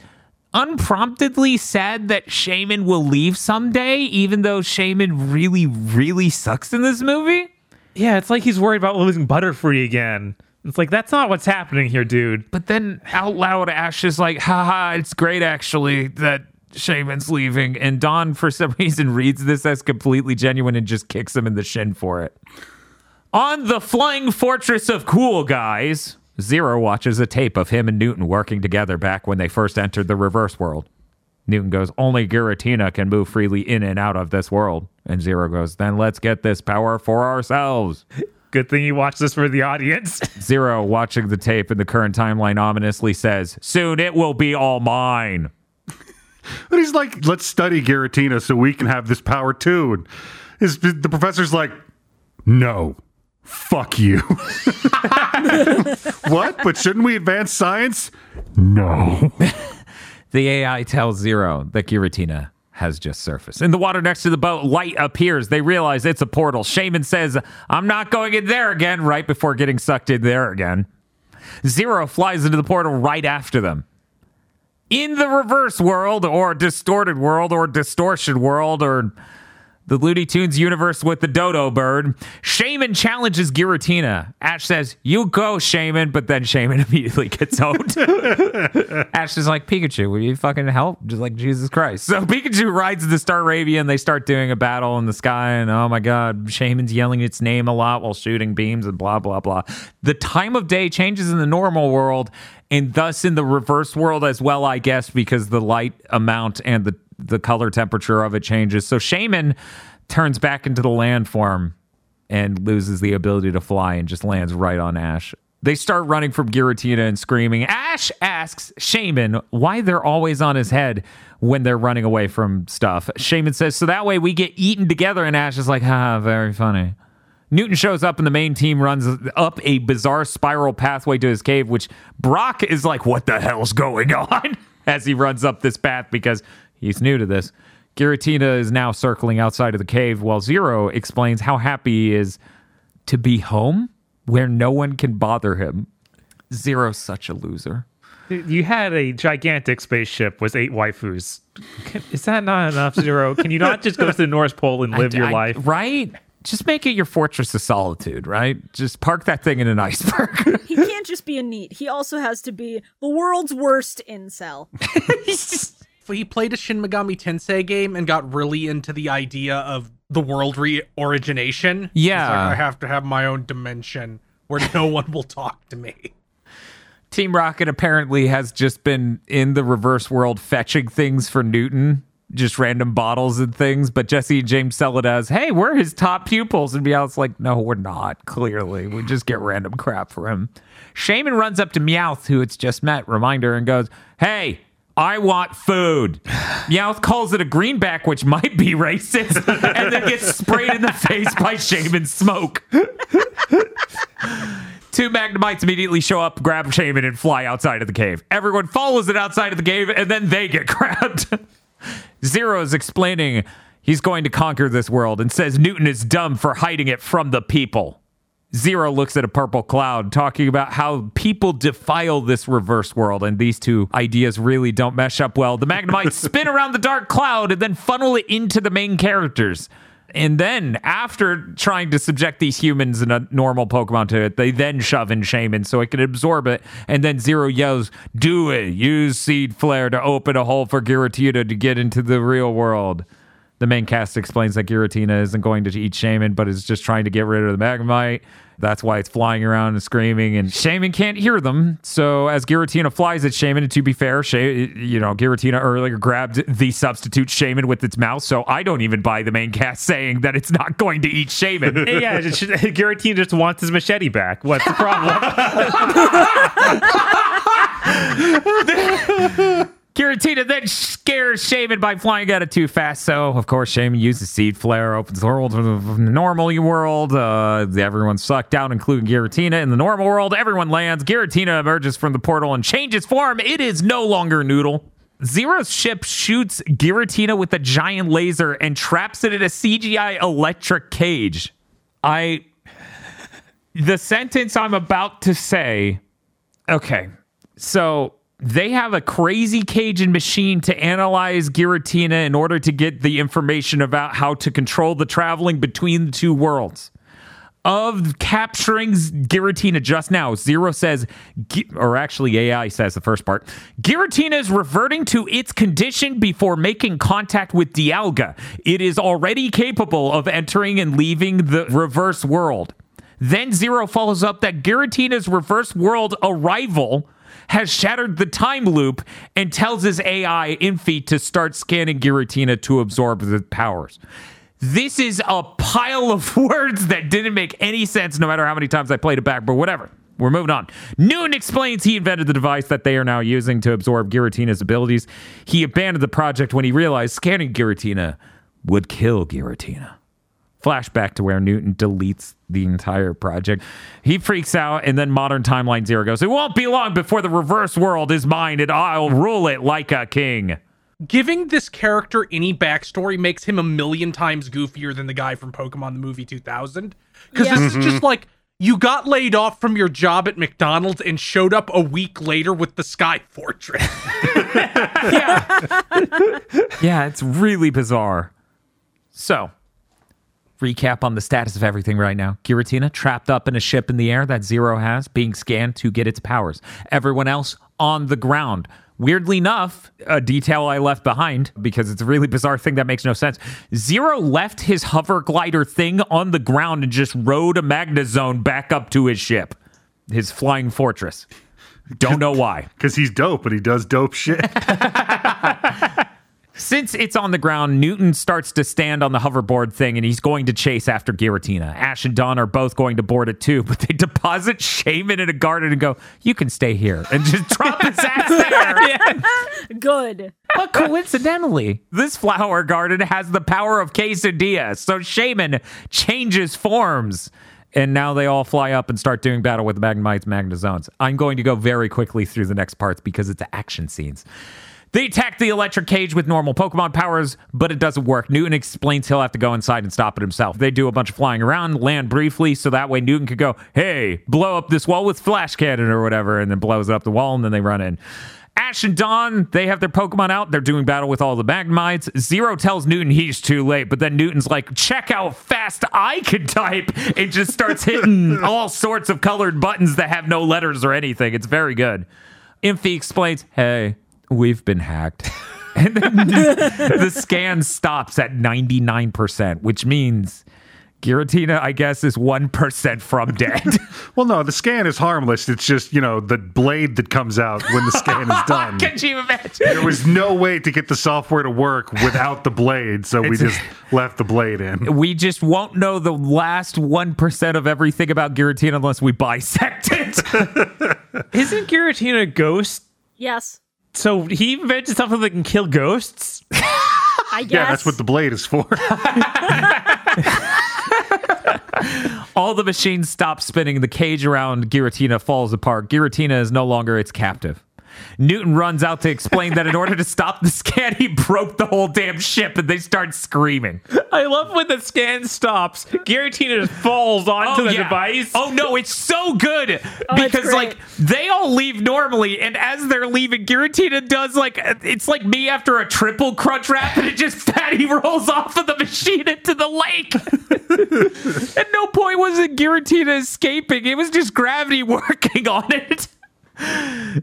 unpromptedly sad that Shaymin will leave someday, even though Shaymin really, really sucks in this movie.
Yeah, it's like he's worried about losing Butterfree again. It's like that's not what's happening here, dude.
But then out loud, Ash is like, haha, it's great actually that Shaymin's leaving. And Dawn, for some reason, reads this as completely genuine and just kicks him in the shin for it. On the flying fortress of cool guys, Zero watches a tape of him and Newton working together back when they first entered the reverse world. Newton goes, Only Giratina can move freely in and out of this world. And Zero goes, Then let's get this power for ourselves.
Good thing you watched this for the audience.
Zero, watching the tape in the current timeline, ominously says, Soon it will be all mine.
But he's like, let's study Giratina so we can have this power too. And his, the professor's like, no, fuck you. what? But shouldn't we advance science? No.
The AI tells Zero that Giratina has just surfaced. In the water next to the boat, light appears. They realize it's a portal. Shaymin says, I'm not going in there again, right before getting sucked in there again. Zero flies into the portal right after them. In the reverse world, or distorted world, or distortion world, or the Looney Tunes universe with the dodo bird, Shaymin challenges Giratina. Ash says, You go, Shaymin, but then Shaymin immediately gets owned. Ash is like, Pikachu, will you fucking help? Just like Jesus Christ. So Pikachu rides the Staravia and they start doing a battle in the sky. And oh my God, Shaymin's yelling its name a lot while shooting beams and blah, blah, blah. The time of day changes in the normal world and thus in the reverse world as well, I guess, because the light amount and the, the color temperature of it changes. So Shaymin turns back into the landform and loses the ability to fly and just lands right on Ash. They start running from Giratina and screaming. Ash asks Shaymin why they're always on his head when they're running away from stuff. Shaymin says, so that way we get eaten together. And Ash is like, ha, very funny. Newton shows up and the main team runs up a bizarre spiral pathway to his cave, which Brock is like, what the hell's going on? As he runs up this path because he's new to this. Giratina is now circling outside of the cave while Zero explains how happy he is to be home where no one can bother him. Zero's such a loser.
you had a gigantic spaceship with eight waifus. Is that not enough, Zero? Can you not just go to the North Pole and live your
I-
life?
Right? Just make it your fortress of solitude, right? Just park that thing in an iceberg.
He can't can't just be a neat. He also has to be the world's worst incel.
he played a Shin Megami Tensei game and got really into the idea of the world reorigination. He's
Yeah.
like, I have to have my own dimension where no one will talk to me.
Team Rocket apparently has just been in the reverse world fetching things for Newton, just random bottles and things. But Jessie and James sell it as, hey, we're his top pupils. And Meowth's like, no, we're not, clearly. We just get random crap for him. Shaymin runs up to Meowth, who it's just met, reminder, and goes, hey, I want food. Meowth calls it a greenback, which might be racist, and then gets sprayed in the face by Shaymin smoke. Two Magnemites immediately show up, grab Shaymin, and fly outside of the cave. Everyone follows it outside of the cave, and then they get grabbed. Zero is explaining he's going to conquer this world and says Newton is dumb for hiding it from the people. Zero looks at a purple cloud, talking about how people defile this reverse world, and these two ideas really don't mesh up well. The Magnemites spin around the dark cloud and then funnel it into the main characters. And then, after trying to subject these humans and a normal Pokemon to it, they then shove in Shaymin so it can absorb it. And then Zero yells, Do it! Use Seed Flare to open a hole for Giratina to get into the real world. The main cast explains that Giratina isn't going to eat Shaymin, but is just trying to get rid of the Magnemite. That's why it's flying around and screaming, and Shaymin can't hear them. So as Giratina flies at Shaymin, and to be fair, Shay, you know, Giratina earlier grabbed the substitute Shaymin with its mouth, so I don't even buy the main cast saying that it's not going to eat Shaymin.
yeah, just, Giratina just wants his machete back. What's the problem?
Giratina then scares Shaymin by flying at it too fast. So, of course, Shaymin uses Seed Flare, opens the world to the normal world. Uh, everyone's sucked out, including Giratina. In the normal world, everyone lands. Giratina emerges from the portal and changes form. It is no longer Noodle. Zero's ship shoots Giratina with a giant laser and traps it in a CGI electric cage. I. The sentence I'm about to say. Okay. So they have a crazy Cajun machine to analyze Giratina in order to get the information about how to control the traveling between the two worlds. Of capturing Giratina just now, Zero says, or actually AI says the first part, Giratina is reverting to its condition before making contact with Dialga. It is already capable of entering and leaving the reverse world. Then Zero follows up that Giratina's reverse world arrival has shattered the time loop and tells his AI Infi to start scanning Giratina to absorb the powers. This is a pile of words that didn't make any sense no matter how many times I played it back, but whatever. We're moving on. Newton explains he invented the device that they are now using to absorb Giratina's abilities. He abandoned the project when he realized scanning Giratina would kill Giratina. Flashback to where Newton deletes the entire project. He freaks out, and then modern timeline zero goes, It won't be long before the reverse world is mine, and I'll rule it like a king.
Giving this character any backstory makes him a million times goofier than the guy from Pokemon the movie 2000. Because
Yeah.
this is just like you got laid off from your job at McDonald's and showed up a week later with the Sky Fortress.
Yeah, it's really bizarre. So, recap on the status of everything right now. Giratina trapped up in a ship in the air that Zero has, being scanned to get its powers. Everyone else on the ground. Weirdly enough, a detail I left behind because it's a really bizarre thing that makes no sense. Zero left his hover glider thing on the ground and just rode a Magnezone back up to his ship, his flying fortress. Don't know why.
Because he's dope and he does dope shit.
Since it's on the ground, Newton starts to stand on the hoverboard thing and he's going to chase after Giratina. Ash and Dawn are both going to board it too, but they deposit Shaymin in a garden and go, You can stay here, and just drop his ass there.
Good.
But coincidentally, this flower garden has the power of quesadilla, so Shaymin changes forms. And now they all fly up and start doing battle with the Magnemites, Magnezones. I'm going to go very quickly through the next parts because it's action scenes. They attack the electric cage with normal Pokemon powers, but it doesn't work. Newton explains he'll have to go inside and stop it himself. They do a bunch of flying around, land briefly, so that way Newton could go, hey, blow up this wall with flash cannon or whatever, and then blows up the wall, and then they run in. Ash and Dawn, they have their Pokemon out. They're doing battle with all the Magnemites. Zero tells Newton he's too late, but then Newton's like, check how fast I can type. It just starts hitting all sorts of colored buttons that have no letters or anything. It's very good. Infi explains, hey, we've been hacked. And then the scan stops at 99%, which means Giratina, I guess, is 1% from dead.
Well, no, the scan is harmless. It's just, you know, the blade that comes out when the scan is done.
Can you imagine?
There was no way to get the software to work without the blade, so we just left the blade in.
We just won't know the last 1% of everything about Giratina unless we bisect it.
Isn't Giratina a ghost?
Yes,
So he invented something that can kill ghosts?
I guess.
Yeah, that's what the blade is for.
All the machines stop spinning. The cage around Giratina falls apart. Giratina is no longer its captive. Newton runs out to explain that in order to stop the scan, he broke the whole damn ship and they start screaming.
I love when the scan stops. Giratina just falls onto oh, the
yeah.
device.
Oh no, it's so good oh,
it's
because like they all leave normally, and as they're leaving, Giratina does like it's like me after a triple crunch wrap, and it just fatty rolls off of the machine into the lake. At no point was it Giratina escaping; it was just gravity working on it.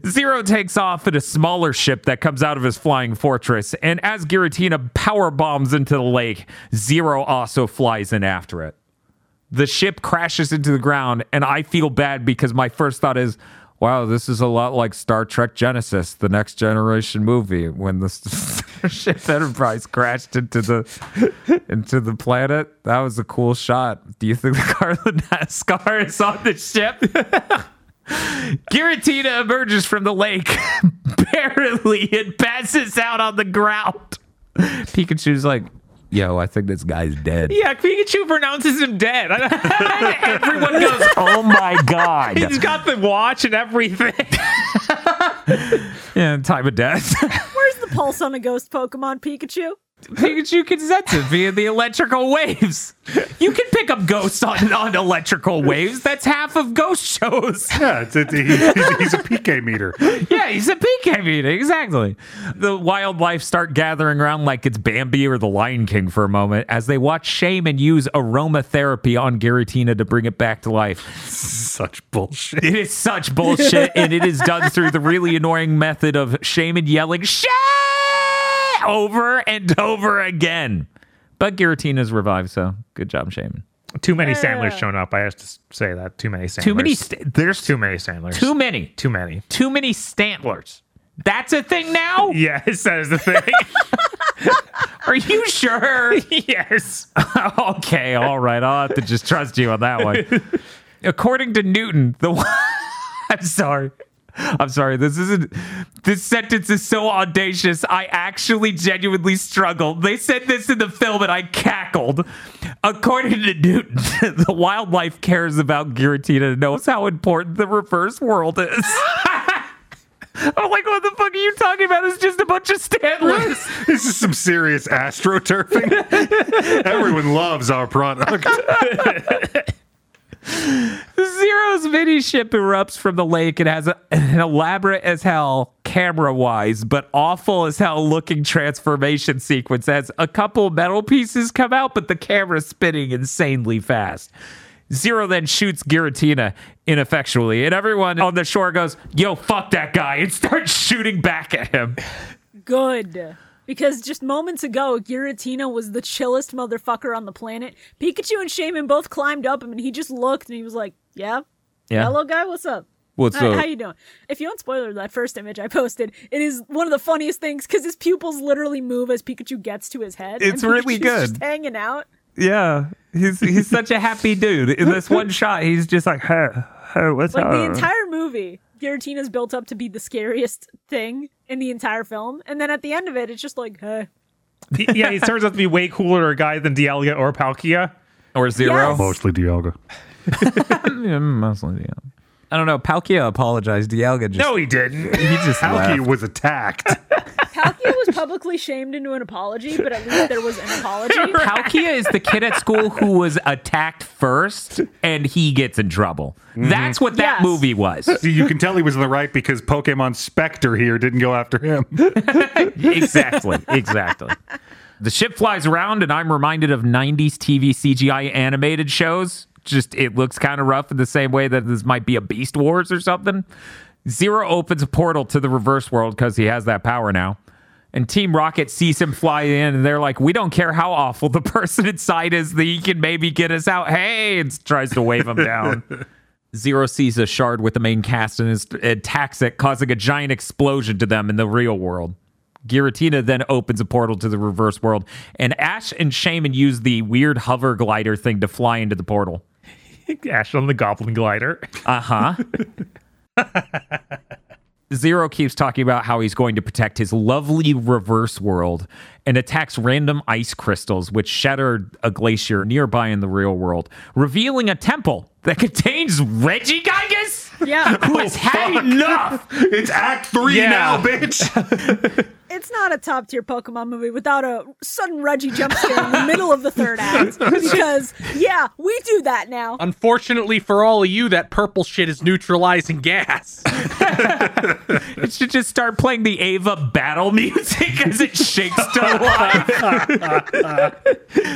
Zero takes off in a smaller ship that comes out of his flying fortress, and as Giratina power bombs into the lake, Zero also flies in after it. The ship crashes into the ground and i feel bad because my first thought is wow this is a lot like star trek genesis the next generation movie when the ship enterprise crashed into the into the planet. That was a cool shot. Do you think the car the nascar is on the ship Giratina emerges from the lake barely and passes out on the ground pikachu's like yo i think this guy's dead
Yeah, Pikachu pronounces him dead.
Everyone goes, "Oh my god!"
He's got the watch and everything.
yeah, time of death.
Where's the pulse on a ghost Pokemon, Pikachu?
Pikachu can sense it via the electrical waves. You can pick up ghosts on, on electrical waves. That's half of ghost shows.
Yeah, it's, it, he's, he's a PK meter.
Yeah, he's a PK meter. Exactly. The wildlife start gathering around like it's Bambi or the Lion King for a moment as they watch Shaymin use aromatherapy on Giratina to bring it back to life.
Such bullshit.
It is such bullshit, and it is done through the really annoying method of Shaymin yelling "Shit!" Over and over again. But Giratina's revived, so good job, Shaymin.
Too many Sandlers shown up. I have to say that. Too many Sandlers.
Too many. St- there's
Too many Sandlers.
too many.
Too many.
Too many Stantlers. That's a thing now.
Yes, that is the thing.
Are you sure?
yes.
okay, all right. I'll have to just trust you on that one. According to Newton, the one. I'm sorry. I'm sorry. This isn't. This sentence is so audacious. I actually genuinely struggled. They said this in the film and I cackled. According to Newton, the wildlife cares about Giratina and knows how important the reverse world is. I'm like, what the fuck are you talking about? It's just a bunch of Stanleys.
This is some serious astroturfing. Everyone loves our product.
Zero's mini ship erupts from the lake and has a, an elaborate as hell camera wise, but awful as hell looking transformation sequence as a couple metal pieces come out, but the camera's spinning insanely fast. Zero then shoots Giratina ineffectually, and everyone on the shore goes, Yo, fuck that guy, and starts shooting back at him.
Good. Because just moments ago, Giratina was the chillest motherfucker on the planet. Pikachu and Shaymin both climbed up him, and he just looked and he was like, "Yeah,
Yeah.
hello, guy, what's up?
What's
Hi-
up?
How you doing?" If you want spoiler that first image I posted, it is one of the funniest things because his pupils literally move as Pikachu gets to his head.
It's
and
really good.
Just hanging out.
Yeah. He's he's such a happy dude. In this one shot, he's just like, hey, hey, what's
Like
up?
the entire movie, Giratina's built up to be the scariest thing in the entire film, and then at the end of it, it's just like, "Hey."
yeah, he turns out to be way cooler a guy than Dialga or Palkia.
or zero.
Yes.
Mostly Dialga.
Yeah, mostly, yeah. I don't know. Palkia apologized. Dialga just
No, he didn't.
he just
Palkia
laughed.
was attacked.
Palkia was publicly shamed into an apology, but at least there was an apology.
Palkia is the kid at school who was attacked first and he gets in trouble. Mm-hmm. That's what that
Yes.
movie was.
You can tell he was in the right because Pokemon Spectre here didn't go after him.
exactly. Exactly. The ship flies around, and I'm reminded of 90s TV CGI animated shows. Just it looks kind of rough in the same way that this might be a Beast Wars or something. Zero opens a portal to the reverse world because he has that power now. And Team Rocket sees him fly in, and they're like, We don't care how awful the person inside is, that he can maybe get us out. Hey, and tries to wave him down. Zero sees a shard with the main cast and is, attacks it, causing a giant explosion to them in the real world. Giratina then opens a portal to the reverse world, and Ash and Shaymin use the weird hover glider thing to fly into the portal.
Ash on the Goblin Glider.
Uh huh. Zero keeps talking about how he's going to protect his lovely reverse world and attacks random ice crystals, which shatter a glacier nearby in the real world, revealing a temple that contains Reggie Regigigas,
Yeah,
who has had enough.
it's Act Three
Yeah.
now, bitch.
it's not a top tier Pokemon movie without a sudden Reggie jump scare in the middle of the third act. Because yeah, we do that now.
Unfortunately for all of you, that purple shit is neutralizing gas.
It should just start playing the Ava battle music as it shakes to life.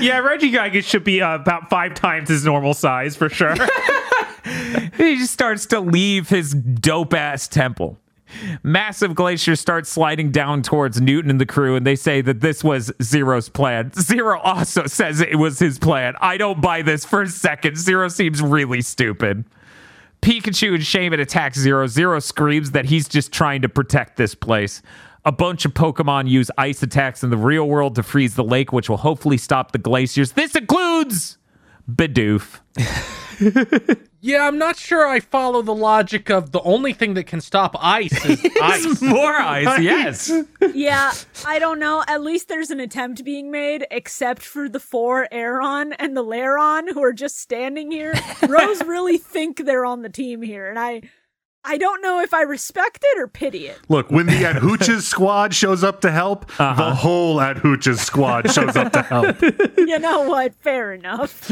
yeah, Regigigas should be uh, about five times his normal size for sure.
he just starts to leave his dope ass temple. Massive glaciers start sliding down towards Newton and the crew, and they say that this was Zero's plan. Zero also says it was his plan. I don't buy this for a second. Zero seems really stupid. Pikachu and Shaymin attack Zero. Zero screams that he's just trying to protect this place. A bunch of Pokemon use ice attacks in the real world to freeze the lake, which will hopefully stop the glaciers. This includes Bidoof.
yeah, I'm not sure I follow the logic of the only thing that can stop ice is ice.
More ice, yes.
Yeah, I don't know. At least there's an attempt being made, except for the four Aggron and the Lairon who are just standing here. Rose really think they're on the team here, and I I don't know if I respect it or pity it.
Look, when the Adhooch's squad shows up to help, the uh-huh. whole Adhooch's squad shows up to help.
You know what? Fair enough.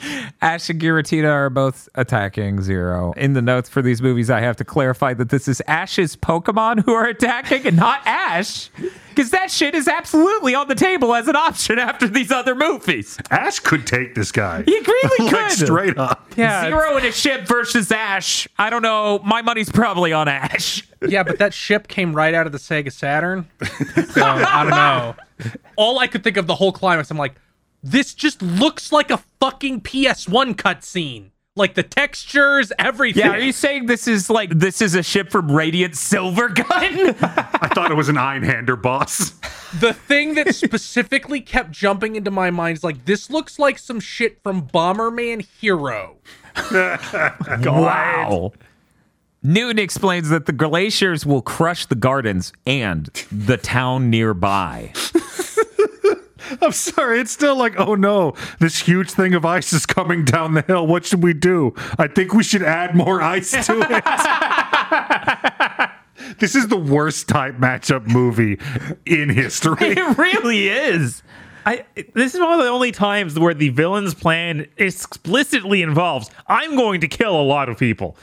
Ash and Giratina are both attacking Zero. In the notes for these movies, I have to clarify that this is Ash's Pokemon who are attacking and not Ash. Because that shit is absolutely on the table as an option after these other movies.
Ash could take this guy.
He really
like
could.
straight up.
yeah,
Zero in a ship versus Ash. I don't know. My money's probably on Ash.
yeah, but that ship came right out of the Sega Saturn. So I don't know. All I could think of the whole climax, I'm like, this just looks like a fucking PS1 cutscene. Like the textures, everything.
Yeah, are you saying this is like this is a ship from Radiant Silvergun?
I thought it was an Einhander boss.
the thing that specifically kept jumping into my mind is like, this looks like some shit from Bomberman Hero.
Wow. Newton explains that the glaciers will crush the gardens and the town nearby.
I'm sorry, it's still like, oh no, this huge thing of ice is coming down the hill. What should we do? I think we should add more ice to it. this is the worst type matchup movie in history.
It really is.
I, this is one of the only times where the villain's plan explicitly involves I'm going to kill a lot of people.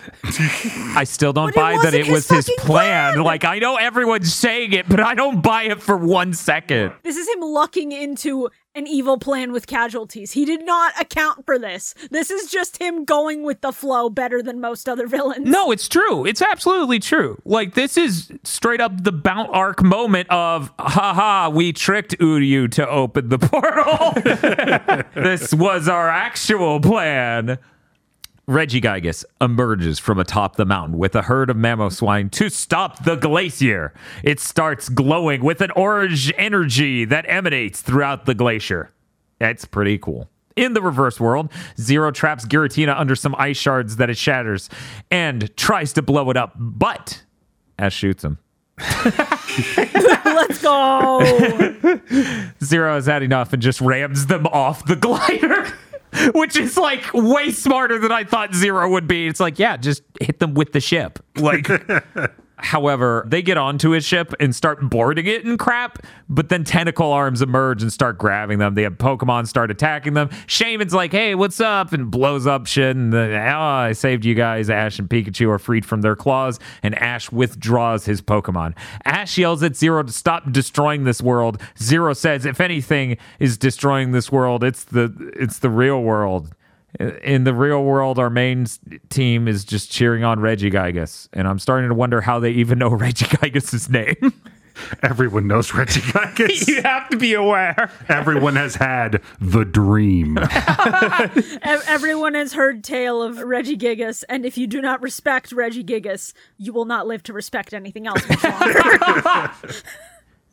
I still don't
But it
buy that
wasn't
it was
his
his
fucking
plan.
plan.
Like, I know everyone's saying it, but I don't buy it for one second.
This is him lucking into an evil plan with casualties. He did not account for this. This is just him going with the flow better than most other villains.
No, it's true. It's absolutely true. Like this is straight up the Bount Arc moment of haha, we tricked Uryu to open the portal. this was our actual plan. Regigigas emerges from atop the mountain with a herd of Mamoswine to stop the glacier. It starts glowing with an orange energy that emanates throughout the glacier. That's pretty cool. In the reverse world, Zero traps Giratina under some ice shards that it shatters and tries to blow it up, but Ash shoots him.
Let's go.
Zero has had enough and just rams them off the glider. Which is like way smarter than I thought Zero would be. It's like, yeah, just hit them with the ship. Like, However, they get onto his ship and start boarding it and crap, but then tentacle arms emerge and start grabbing them. They have Pokemon start attacking them. Shaymin's like, hey, what's up? And blows up shit. And the, oh, ah, I saved you guys. Ash and Pikachu are freed from their claws, and Ash withdraws his Pokemon. Ash yells at Zero to stop destroying this world. Zero says, if anything is destroying this world, it's the it's the real world in the real world, our main team is just cheering on Regigigas, and I'm starting to wonder how they even know Regigigas' name.
Everyone knows Regigigas.
You have to be aware.
Everyone has had the dream.
Everyone has heard tale of Regigigas, and if you do not respect Regigigas, you will not live to respect anything else much longer.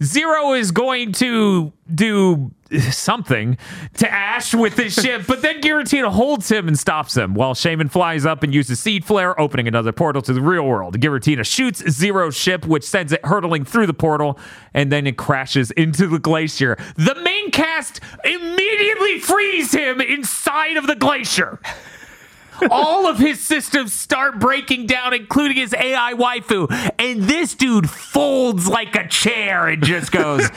Zero is going to do something to Ash with his ship, but then Giratina holds him and stops him while Shaymin flies up and uses Seed Flare, opening another portal to the real world. Giratina shoots Zero's ship, which sends it hurtling through the portal, and then it crashes into the glacier. The main cast immediately frees him inside of the glacier. All of his systems start breaking down, including his AI waifu. And this dude folds like a chair and just goes,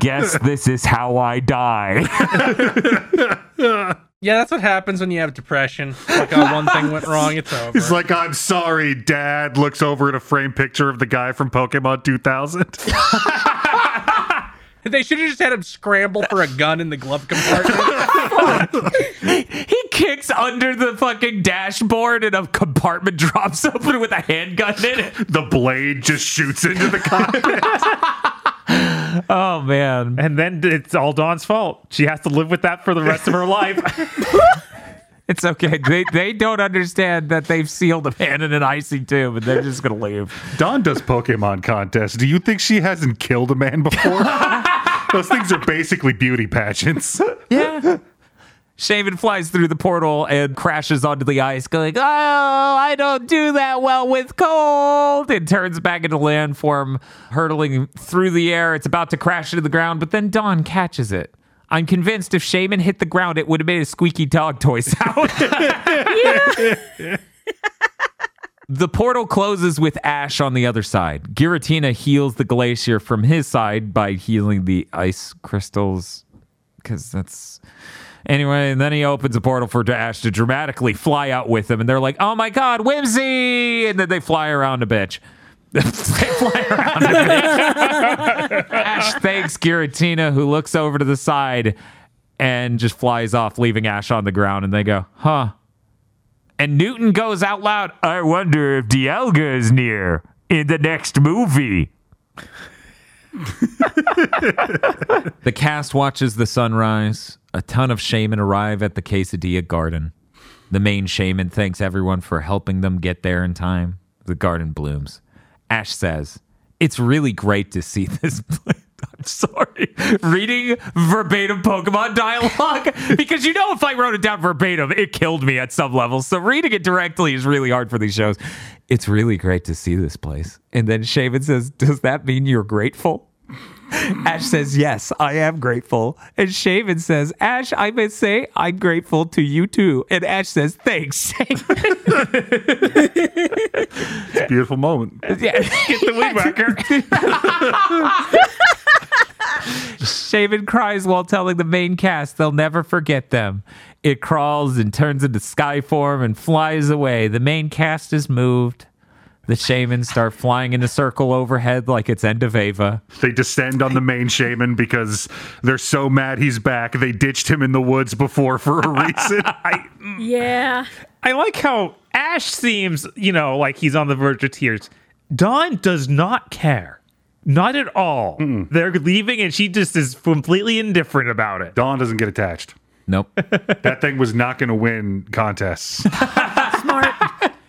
Guess this is how I die.
Yeah, that's what happens when you have depression. Like, oh, one thing went wrong, it's over.
He's like, I'm sorry, Dad. Looks over at a framed picture of the guy from Pokemon 2000.
They should have just had him scramble for a gun in the glove compartment.
he kicks under the fucking dashboard and a compartment drops open with a handgun in it.
the blade just shoots into the cockpit.
Oh, man.
And then it's all Dawn's fault. She has to live with that for the rest of her life.
It's okay. They, they don't understand that they've sealed a man in an icy tube and they're just going to leave.
Dawn does Pokemon contests. Do you think she hasn't killed a man before? Those things are basically beauty pageants.
Yeah. Shaymin flies through the portal and crashes onto the ice, going, Oh, I don't do that well with cold. And turns back into landform, hurtling through the air. It's about to crash into the ground, but then Dawn catches it. I'm convinced if Shaymin hit the ground, it would have made a squeaky dog toy sound. The portal closes with Ash on the other side. Giratina heals the glacier from his side by healing the ice crystals. Because that's. Anyway, and then he opens a portal for Ash to dramatically fly out with him. And they're like, oh my God, whimsy! And then they fly around a bitch. they fly around a bitch. Ash thanks Giratina, who looks over to the side and just flies off, leaving Ash on the ground. And they go, huh. And Newton goes out loud, I wonder if Dialga is near in the next movie. the cast watches the sunrise. A ton of Shaymin arrive at the Quesadilla Garden. The main Shaymin thanks everyone for helping them get there in time. The garden blooms. Ash says, It's really great to see this. I'm sorry. Reading verbatim Pokemon dialogue because you know if I wrote it down verbatim, it killed me at some level. So reading it directly is really hard for these shows. It's really great to see this place. And then Shaymin says, Does that mean you're grateful? Ash says, Yes, I am grateful. And Shaymin says, Ash, I must say, I'm grateful to you too. And Ash says, Thanks, Shaymin.
It's a beautiful moment.
yeah. Get the weed whacker. Shaymin cries while telling the main cast they'll never forget them. It crawls and turns into sky form and flies away. The main cast is moved. The Shaymins start flying in a circle overhead like it's End of Eva.
They descend on the main Shaymin because they're so mad he's back. They ditched him in the woods before for a reason. Mm.
yeah.
I like how Ash seems, you know, like he's on the verge of tears. Dawn does not care. Not at all. They're leaving and she just is completely indifferent about it.
Dawn doesn't get attached.
Nope.
That thing was not going to win contests.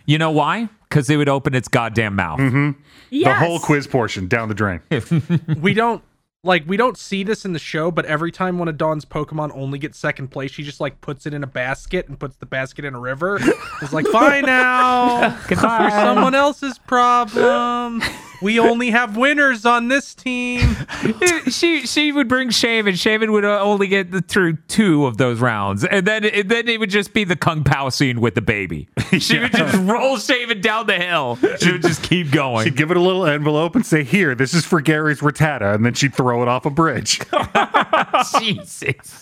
Smart.
you know why? Because it would open its goddamn mouth. Mm-hmm.
Yes.
The whole quiz portion down the drain.
we don't like we don't see this in the show, but every time one of Dawn's Pokemon only gets second place, she just like puts it in a basket and puts the basket in a river. It's like, fine now.
Goodbye.
You're someone else's problem. We only have winners on this team.
she she would bring Shaymin. Shaymin would uh, only get the, through two of those rounds, and then and then it would just be the Kung Pao scene with the baby. She would just roll Shaymin down the hill. She would just keep going.
She'd give it a little envelope and say, "Here, this is for Gary's Rattata," and then she'd throw it off a bridge.
Jesus.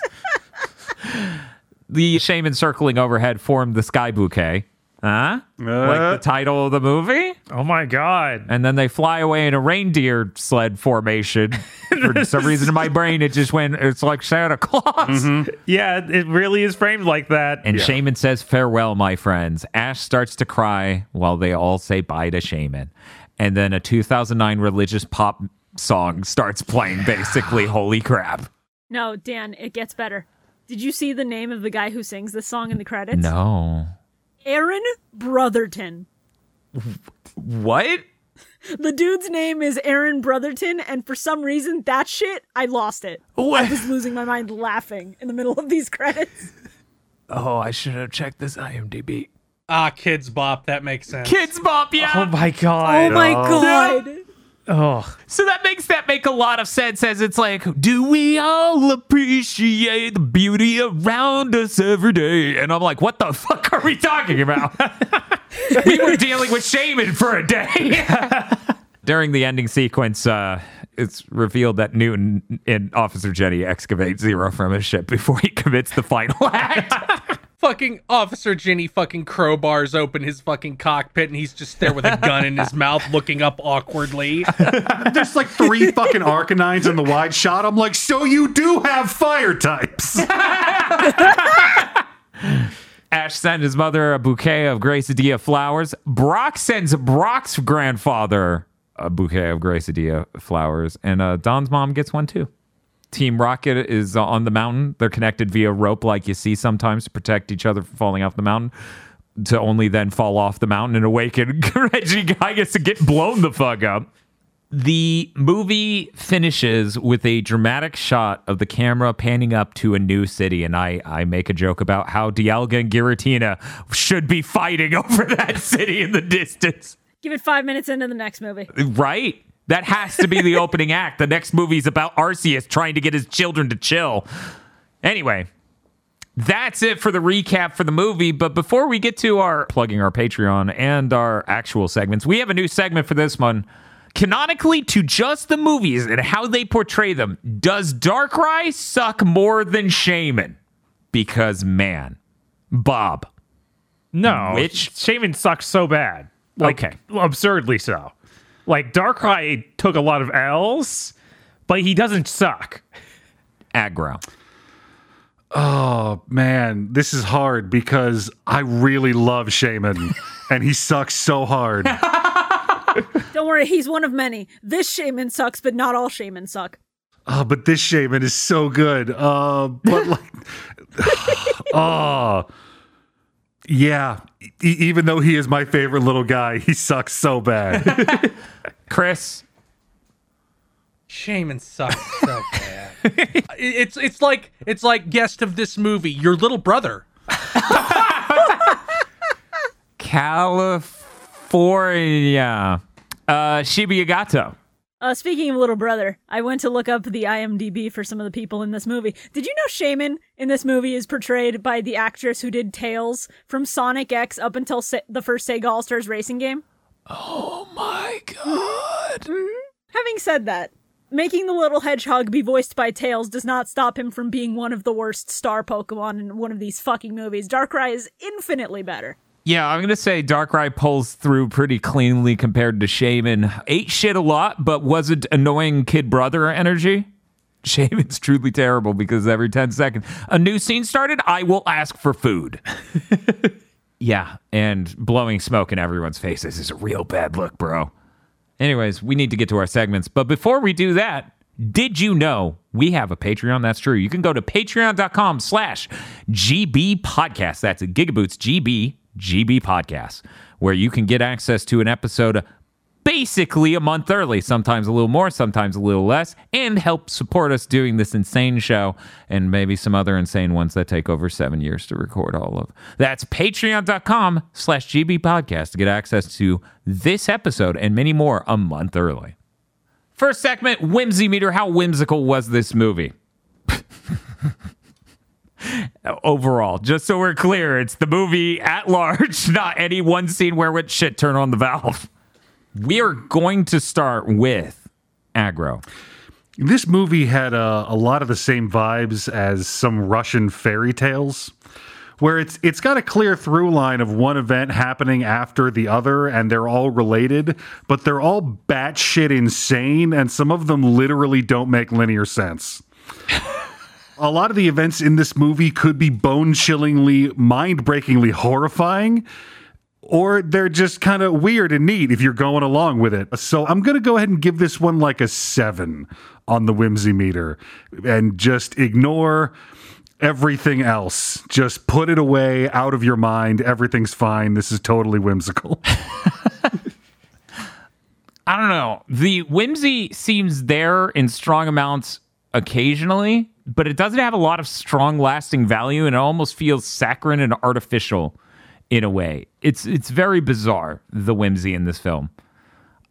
the Shaymin circling overhead formed the sky bouquet. Huh? like the uh. title of the movie?
Oh my god.
And then they fly away in a reindeer sled formation. For some reason in my brain, it just went, it's like Santa Claus. Mm-hmm.
Yeah, it really is framed like that.
And Shaymin says, Farewell, my friends. Ash starts to cry while they all say bye to Shaymin. And then a 2009 religious pop song starts playing, basically. Holy crap.
No, Dan, it gets better. Did you see the name of the guy who sings this song in the credits?
No.
Aaron Brotherton.
What?
The dude's name is Aaron Brotherton, and for some reason, that shit, I lost it. I was losing my mind laughing in the middle of these credits.
Oh, I should have checked this IMDb.
Ah, Kidz Bop. That makes sense.
Kidz Bop, yeah.
Oh my god.
Oh my god.
Oh.
So that makes that make a lot of sense as it's like, do we all appreciate the beauty around us every day? And I'm like, what the fuck are we talking about? we were dealing with Shaymin for a day. During the ending sequence, uh, it's revealed that Newton and Officer Jenny excavate Zero from his ship before he commits the final act.
Fucking Officer Jenny fucking crowbars open his fucking cockpit and he's just there with a gun in his mouth looking up awkwardly.
There's like three fucking Arcanines in the wide shot. I'm like, so you do have fire types.
Ash sent his mother a bouquet of Gracidea flowers. Brock sends Brock's grandfather a bouquet of Gracidea flowers, and uh, Dawn's mom gets one too. Team Rocket is on the mountain. They're connected via rope, like you see sometimes, to protect each other from falling off the mountain. To only then fall off the mountain and awaken Regigigas to get blown the fuck up. The movie finishes with a dramatic shot of the camera panning up to a new city, and I, I make a joke about how Dialga and Giratina should be fighting over that city in the distance.
Give it five minutes into the next movie.
Right? That has to be the opening act. The next movie is about Arceus trying to get his children to chill. Anyway, that's it for the recap for the movie. But before we get to our plugging our Patreon and our actual segments, we have a new segment for this one. Canonically, to just the movies and how they portray them, does Darkrai suck more than Shaymin? Because, man, Bob,
No.
Which-
Shaymin sucks so bad. Like
Okay.
absurdly so. Like Darkrai took a lot of L's, but he doesn't suck.
aggro.
Oh man, this is hard because I really love Shaymin, and he sucks so hard.
Don't worry, he's one of many. This Shaymin sucks, but not all Shaymins suck.
Oh, but this Shaymin is so good. Uh, but like, oh, yeah. E- even though he is my favorite little guy, he sucks so bad.
Kris,
Shaymin sucks so bad. it's it's like it's like guest of this movie, your little brother.
California. Uh, Shibuya
Uh, speaking of little brother, I went to look up the IMDb for some of the people in this movie. Did you know Shaymin in this movie is portrayed by the actress who did Tails from Sonic X up until Se- the first Sega All Stars racing game?
Oh my god.
Having said that, making the little hedgehog be voiced by Tails does not stop him from being one of the worst star Pokemon in one of these fucking movies. Darkrai is infinitely better.
Yeah, I'm gonna say Darkrai pulls through pretty cleanly compared to Shaymin. Ate shit a lot, but wasn't annoying kid brother energy. Shaymin's truly terrible because every 10 seconds a new scene started, I will ask for food. yeah, and blowing smoke in everyone's faces is a real bad look, bro. Anyways, we need to get to our segments. But before we do that, did you know we have a Patreon? That's true. You can go to patreon.com slash GB podcast. That's a GigaBoots GB GB podcast, where you can get access to an episode basically a month early, sometimes a little more, sometimes a little less, and help support us doing this insane show and maybe some other insane ones that take over seven years to record all of. That's patreon.com slash GB podcast to get access to this episode and many more a month early. First segment, Whimsy Meter. How whimsical was this movie? Overall, just so we're clear, it's the movie at large, not any one scene where it shit turn on the valve. We are going to start with aggro.
This movie had a, a lot of the same vibes as some Russian fairy tales, where it's it's got a clear through line of one event happening after the other, and they're all related, but they're all batshit insane, and some of them literally don't make linear sense. a lot of the events in this movie could be bone chillingly, mind breakingly horrifying, or they're just kind of weird and neat if you're going along with it. So I'm going to go ahead and give this one like a seven on the whimsy meter and just ignore everything else. Just put it away out of your mind. Everything's fine. This is totally whimsical.
I don't know. The whimsy seems there in strong amounts occasionally, but it doesn't have a lot of strong lasting value and it almost feels saccharine and artificial in a way. It's it's very bizarre the whimsy in this film.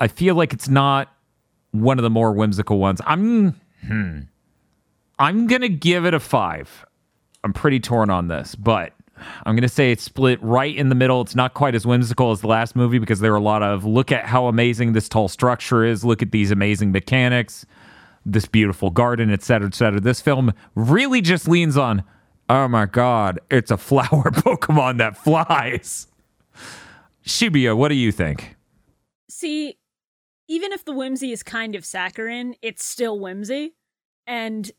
I feel like it's not one of the more whimsical ones. I'm hmm, I'm going to give it a 5. I'm pretty torn on this, but I'm going to say it's split right in the middle. It's not quite as whimsical as the last movie because there are a lot of look at how amazing this tall structure is, look at these amazing mechanics this beautiful garden, et cetera, et cetera. This film really just leans on, oh my God, it's a flower Pokemon that flies. Shibuya, what do you think?
See, even if the whimsy is kind of saccharine, it's still whimsy. And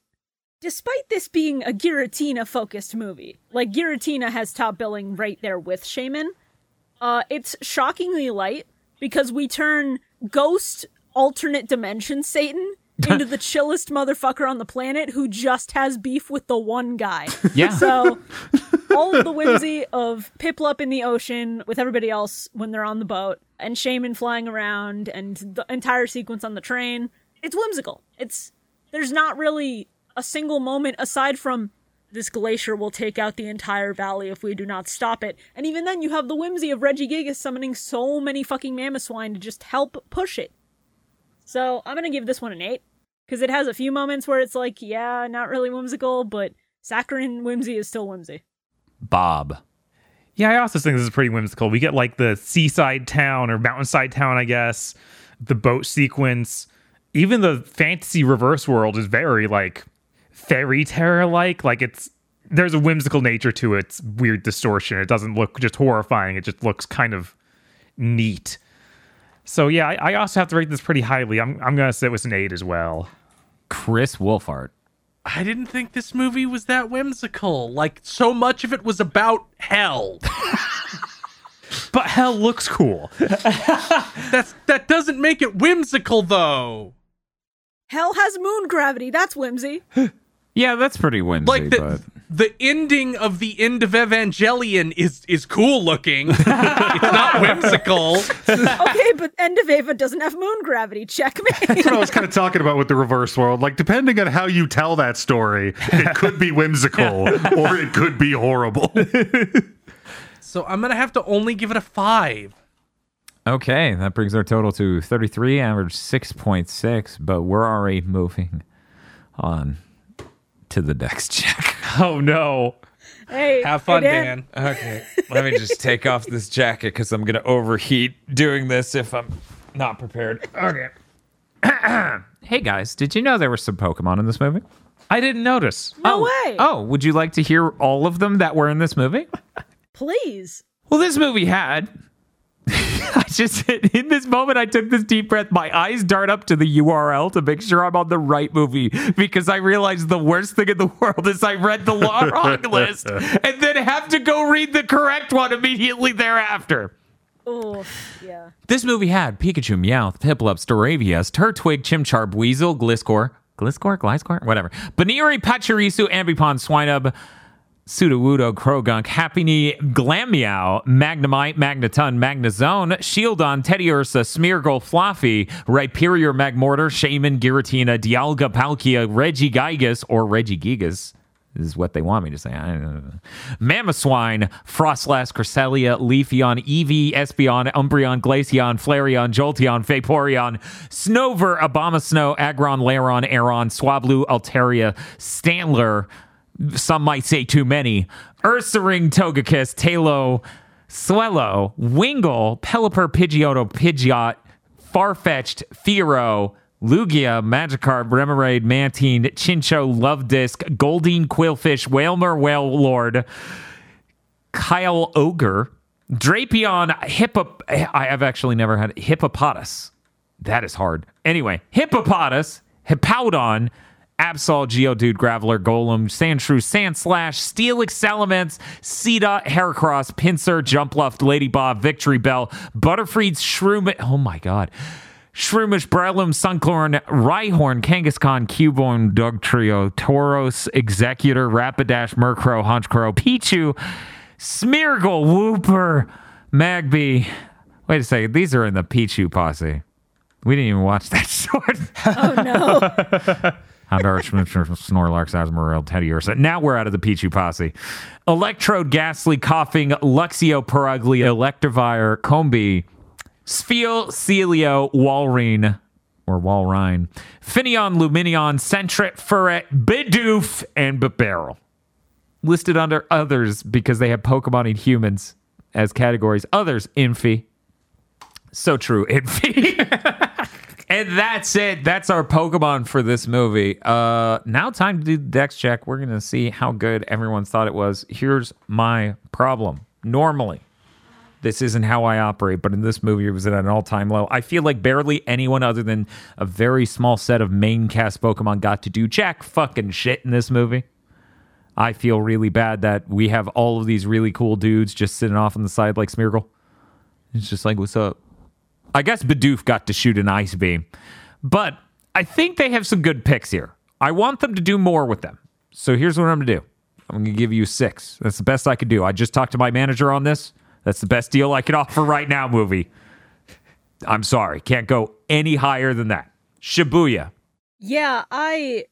despite this being a Giratina focused movie, like Giratina has top billing right there with Shaymin, uh, it's shockingly light because we turn ghost alternate dimension Satan into the chillest motherfucker on the planet who just has beef with the one guy.
Yeah.
So all of the whimsy of Piplup in the ocean with everybody else when they're on the boat and Shaymin flying around and the entire sequence on the train, it's whimsical. It's there's not really a single moment aside from this glacier will take out the entire valley if we do not stop it. And even then you have the whimsy of Regigigas summoning so many fucking Mamoswine to just help push it. So I'm gonna give this one an eight because it has a few moments where it's like, yeah, not really whimsical, but saccharine whimsy is still whimsy.
Bob.
Yeah, I also think this is pretty whimsical. We get like the seaside town or mountainside town, I guess, the boat sequence. Even the fantasy reverse world is very like fairy tale like. Like it's there's a whimsical nature to it. It's weird distortion. It doesn't look just horrifying. It just looks kind of neat. So yeah, I, I also have to rate this pretty highly. I'm I'm gonna say it was an eight as well.
Kris Wolfheart.
I didn't think this movie was that whimsical. Like so much of it was about hell.
But hell looks cool.
That's that doesn't make it whimsical though.
Hell has moon gravity. That's whimsy.
Yeah, that's pretty whimsy,
Like the
but
the ending of the end of Evangelion is is cool looking. it's not whimsical.
okay, but End of Eva doesn't have moon gravity. Checkmate.
That's what I was kind of talking about with the reverse world. Like, depending on how you tell that story, it could be whimsical or it could be horrible.
So I'm gonna have to only give it a five.
okay, that brings our total to 33, average 6.6, but we're already moving on to the next check.
oh no.
hey,
Have fun,
hey,
Dan.
Okay, let me just take off this jacket because I'm gonna overheat doing this if I'm not prepared. Okay. hey guys, did you know there were some Pokemon in this movie?
I didn't notice.
No
oh.
way.
Oh, would you like to hear all of them that were in this movie?
Please.
Well, this movie had. I just in this moment I took this deep breath. My eyes dart up to the URL to make sure I'm on the right movie because I realized the worst thing in the world is I read the law wrong list and then have to go read the correct one immediately thereafter.
Oh, yeah.
This movie had Pikachu, Meowth, Piplup, Staravia, Turtwig, Chimchar, Weasel, Gliscor, Gliscor, Gliscor, whatever, Buneary, Pachirisu, Ambipom, Swinub, Sudowoodo, Croagunk, Happy Knee, Glammeow, Magnemite, Magneton, Magnezone, Shieldon, Teddiursa, Smeargle, Fluffy, Rhyperior, Magmortar, Shaymin, Giratina, Dialga, Palkia, Regigigas, or Regigigas is what they want me to say. I. Mamoswine, Froslass, Cresselia, Leafeon, Eevee, Espeon, Umbreon, Glaceon, Flareon, Jolteon, Vaporeon, Snover, Abomasnow, Aggron, Lairon, Aron, Swablu, Altaria, Stantler, some might say too many, Ursaring, Togekiss, Taillow, Swellow, Wingull, Pelipper, Pidgeotto, Pidgeot, Farfetch'd, Fearow, Lugia, Magikarp, Remoraid, Mantine, Chinchou, Love Disc, Goldeen, Qwilfish, Wailmer, Whale Lord, Kyogre, Drapion, Hippo. I have actually never had Hippopotas. That is hard. Anyway, Hippopotas, Hippowdon, Absol, Geodude, Graveler, Golem, Sandshrew, Sandslash, Steelix, Salamence, Seedot, Heracross, Pinsir, Jumpluff, Ladybob, Victreebel, Butterfreed, Shroom. Oh my god. Shroomish, Breloom, Sunkern, Rhyhorn, Kangaskhan, Cubone, Dog Trio, Tauros, Exeggutor, Rapidash, Murkrow, Honchkrow, Pichu, Smeargle, Wooper, Magby. Wait a second. These are in the Pichu posse. We didn't even watch that short.
Oh no.
Houndour, Snorlax, Azumarill, Teddy Ursa. Now we're out of the Pichu posse. Electrode, Gastly, Koffing, Luxio, Purugly, Electivire, Combee, Spheal, Sealeo, Walrein, or Walrein, Finneon, Lumineon, Sentret, Furret, Bidoof, and Barrel. Listed under others because they have Pokemon and humans as categories. Others, Infi. So true, Infi. and that's it. That's our Pokemon for this movie. Uh, now time to do the dex check. We're gonna see how good everyone thought it was. Here's my problem. Normally, this isn't how I operate, but in this movie, it was at an all time low. I feel like barely anyone other than a very small set of main cast Pokemon got to do jack fucking shit in this movie. I feel really bad that we have all of these really cool dudes just sitting off on the side like Smeargle. It's just like, what's up? I guess Bidoof got to shoot an ice beam, but I think they have some good picks here. I want them to do more with them. So here's what I'm going to do I'm going to give you six. That's the best I could do. I just talked to my manager on this. That's the best deal I can offer right now, movie. I'm sorry. Can't go any higher than that. Shibuya.
Yeah, I.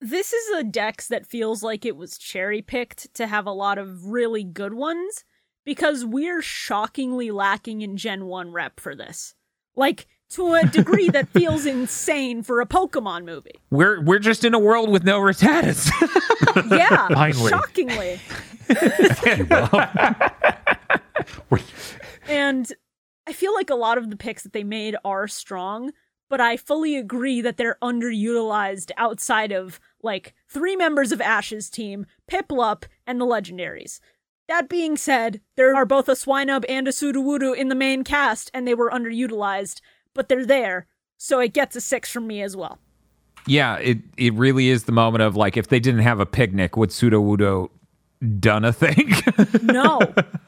This is a dex that feels like it was cherry picked to have a lot of really good ones because we're shockingly lacking in Gen 1 rep for this. Like, to a degree that feels insane for a Pokemon movie.
We're we're just in a world with no Rattatas.
Yeah,
Finally.
shockingly. and I feel like a lot of the picks that they made are strong, but I fully agree that they're underutilized outside of like three members of Ash's team, Piplup, and the legendaries. That being said, there are both a Swinub and a Sudowoodo in the main cast, and they were underutilized, but they're there, so it gets a six from me as well.
yeah, it it really is the moment of like if they didn't have a picnic, would Sudowoodo done a thing?
No,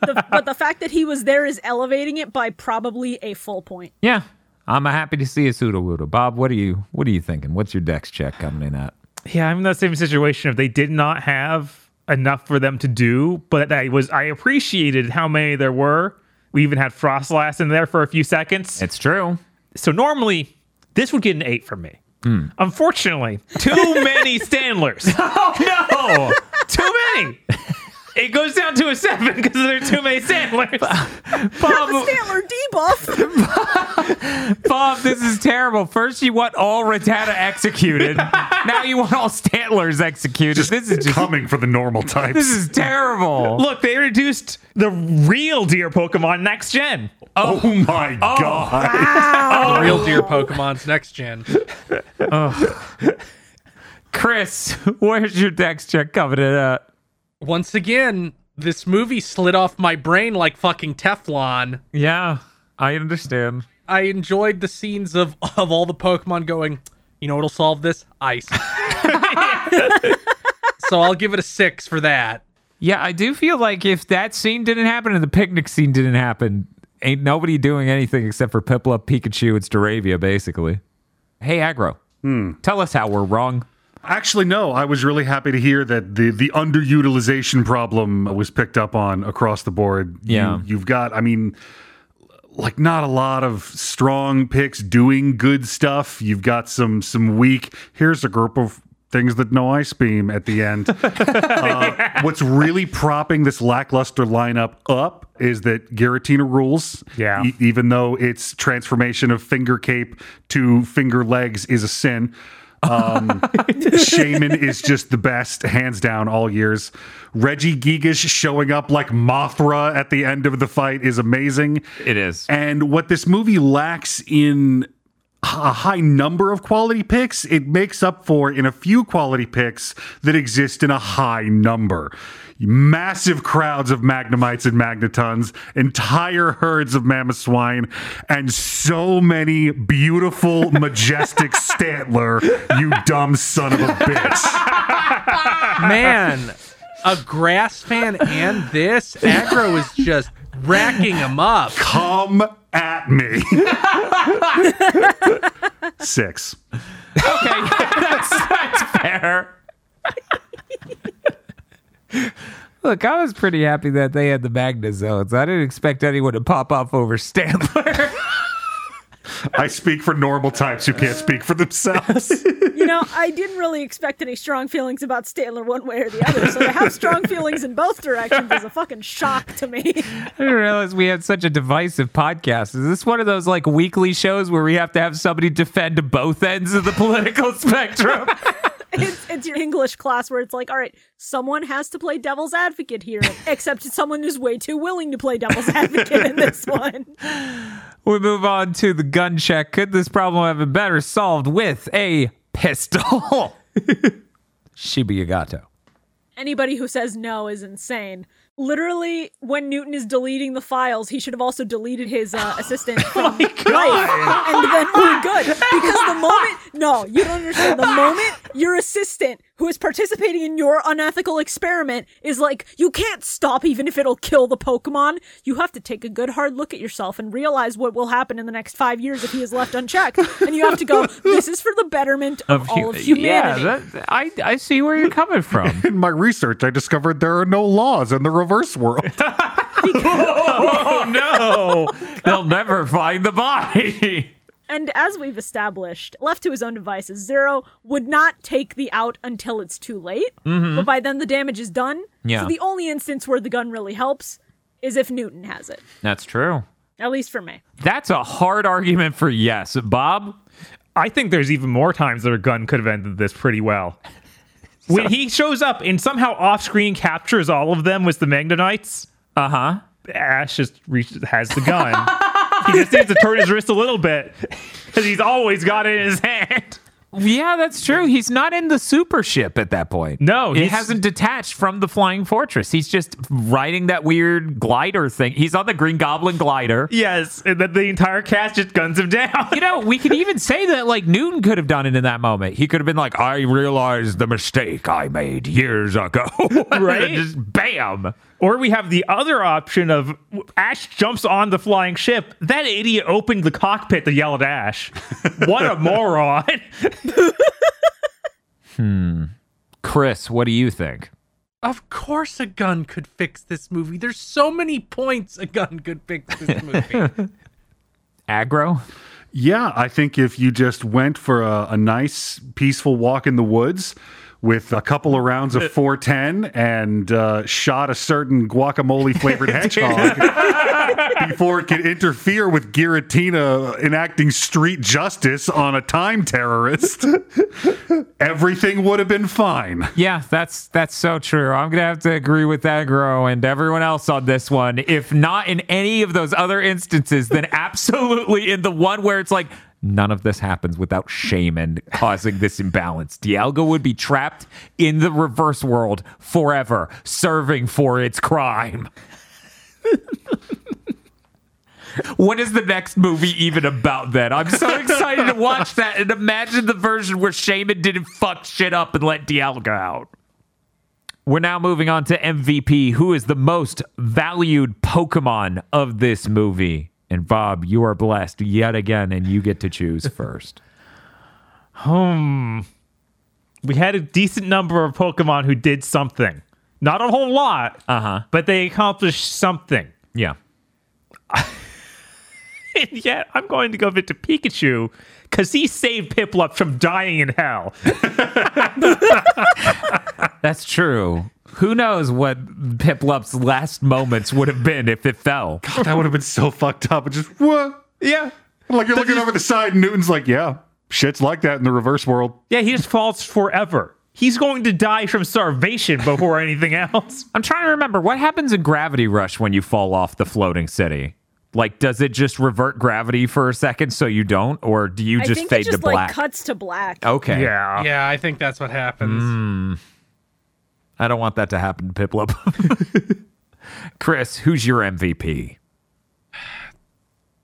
the, but the fact that he was there is elevating it by probably a full point.
yeah. I'm happy to see a Sudowoodo. Bob, what are you what are you thinking? What's your dex check coming in at?
Yeah, I'm in that same situation. If they did not have enough for them to do, but I was I appreciated how many there were. We even had Froslass in there for a few seconds.
It's true.
So normally this would get an eight from me. Hmm. Unfortunately, too many Stantlers.
Oh, no.
too many. It goes down to a seven because there are too many Sandlers.
Bob,
Stantler debuff.
Bob, this is terrible. First you want all Rattata executed. now you want all Stantlers executed.
Just
this is just
coming for the normal types.
this is terrible.
Look, they reduced the real deer Pokemon next gen.
oh, oh. my oh, god. Wow. Oh.
The real deer Pokemon's next gen.
Kris, where's your dex check coming in at?
Once again, this movie slid off my brain like fucking Teflon.
Yeah, I understand.
I enjoyed the scenes of of all the Pokemon going, you know what'll solve this? Ice. so I'll give it a six for that.
Yeah, I do feel like if that scene didn't happen and the picnic scene didn't happen, ain't nobody doing anything except for Piplup, Pikachu, and Staravia, basically. Hey, Aggro, hmm. tell us how we're wrong.
Actually, no. I was really happy to hear that the the underutilization problem was picked up on across the board.
Yeah.
you, you've got. I mean, like not a lot of strong picks doing good stuff. You've got some some weak. Here's a group of things that no ice beam at the end. uh, what's really propping this lackluster lineup up is that Giratina rules.
Yeah.
E- even though its transformation of finger cape to finger legs is a sin. Um, Shaymin is just the best, hands down, all years. Regigigas showing up like Mothra at the end of the fight is amazing.
It is.
And what this movie lacks in a high number of quality picks, it makes up for in a few quality picks that exist in a high number. Massive crowds of Magnemites and Magnetons, entire herds of Mamoswine, and so many beautiful, majestic Stantler, you dumb son of a bitch.
Man, a grass fan and this aggro is just racking him up.
Come at me. Six.
Okay, that's, that's fair. Look, I was pretty happy that they had the Magnezones. I didn't expect anyone to pop off over Stantler.
I speak for normal types who can't speak for themselves.
You know, I didn't really expect any strong feelings about Stantler one way or the other, so to have strong feelings in both directions is a fucking shock to me.
I didn't realize we had such a divisive podcast. Is this one of those like weekly shows where we have to have somebody defend both ends of the political spectrum?
It's, it's your English class where it's like, all right, someone has to play devil's advocate here, except someone who's way too willing to play devil's advocate in this one.
we move on to the gun check. Could this problem have been better solved with a pistol? ShibuyaGato.
Anybody who says no is insane. Literally, when Newton is deleting the files, he should have also deleted his uh, assistant from life, and then we're good. Because the moment, no, you don't understand. The moment your assistant, who is participating in your unethical experiment, is like, you can't stop even if it'll kill the Pokemon. You have to take a good hard look at yourself and realize what will happen in the next five years if he is left unchecked. And you have to go, this is for the betterment of, all of humanity.
Yeah, that, I, I see where you're coming from.
In my research, I discovered there are no laws in the reverse world.
Oh no!
They'll never find the body.
And as we've established, left to his own devices, Zero would not take the out until it's too late. But by then the damage is done.
Yeah.
So the only instance where the gun really helps is if Newton has it.
That's true.
At least for me.
That's a hard argument for yes. Bob?
I think there's even more times that a gun could have ended this pretty well. When he shows up and somehow off-screen captures all of them with the Magnemites,
Uh huh.
Ash just reaches, has the gun. he just needs to turn his wrist a little bit because he's always got it in his hand.
Yeah, that's true. He's not in the super ship at that point.
No, he
hasn't detached from the flying fortress. He's just riding that weird glider thing. He's on the Green Goblin glider.
Yes, and then the entire cast just guns him down.
You know, we could even say that like Newton could have done it in that moment. He could have been like, "I realized the mistake I made years ago."
Right?
just bam.
Or we have the other option of Ash jumps on the flying ship. That idiot opened the cockpit to yell at Ash. What a moron.
Hmm. Kris, what do you think?
Of course, a gun could fix this movie. There's so many points a gun could fix this movie.
Aggro?
Yeah, I think if you just went for a, a nice, peaceful walk in the woods with a couple of rounds of 410 and uh, shot a certain guacamole flavored hedgehog before it could interfere with Giratina enacting street justice on a time terrorist, everything would have been fine.
Yeah, that's that's so true. I'm gonna have to agree with Aggro and everyone else on this one. If not in any of those other instances, then absolutely in the one where it's like none of this happens without Shaymin causing this imbalance. Dialga would be trapped in the reverse world forever, serving for its crime. What is the next movie even about then? I'm so excited to watch that and imagine the version where Shaymin didn't fuck shit up and let Dialga out. We're now moving on to MVP. Who is the most valued Pokemon of this movie? And Bob, you are blessed yet again, and you get to choose first.
Hmm. we had a decent number of Pokemon who did something. Not a whole lot,
Uh huh.
but they accomplished something.
Yeah.
And yet, I'm going to go into Pikachu because he saved Piplup from dying in hell.
That's true. Who knows what Piplup's last moments would have been if it fell?
God, that would have been so fucked up. And just what?
yeah.
Like you're looking over the side, and Newton's like, "Yeah, shit's like that in the reverse world."
Yeah, he just falls forever. He's going to die from starvation before anything else.
I'm trying to remember what happens in Gravity Rush when you fall off the floating city. Like, does it just revert gravity for a second so you don't, or do you
I
just
think
fade
it just
to black?
like cuts to black.
okay.
Yeah.
Yeah, I think that's what happens. Hmm.
I don't want that to happen, Piplup. Kris, who's your MVP?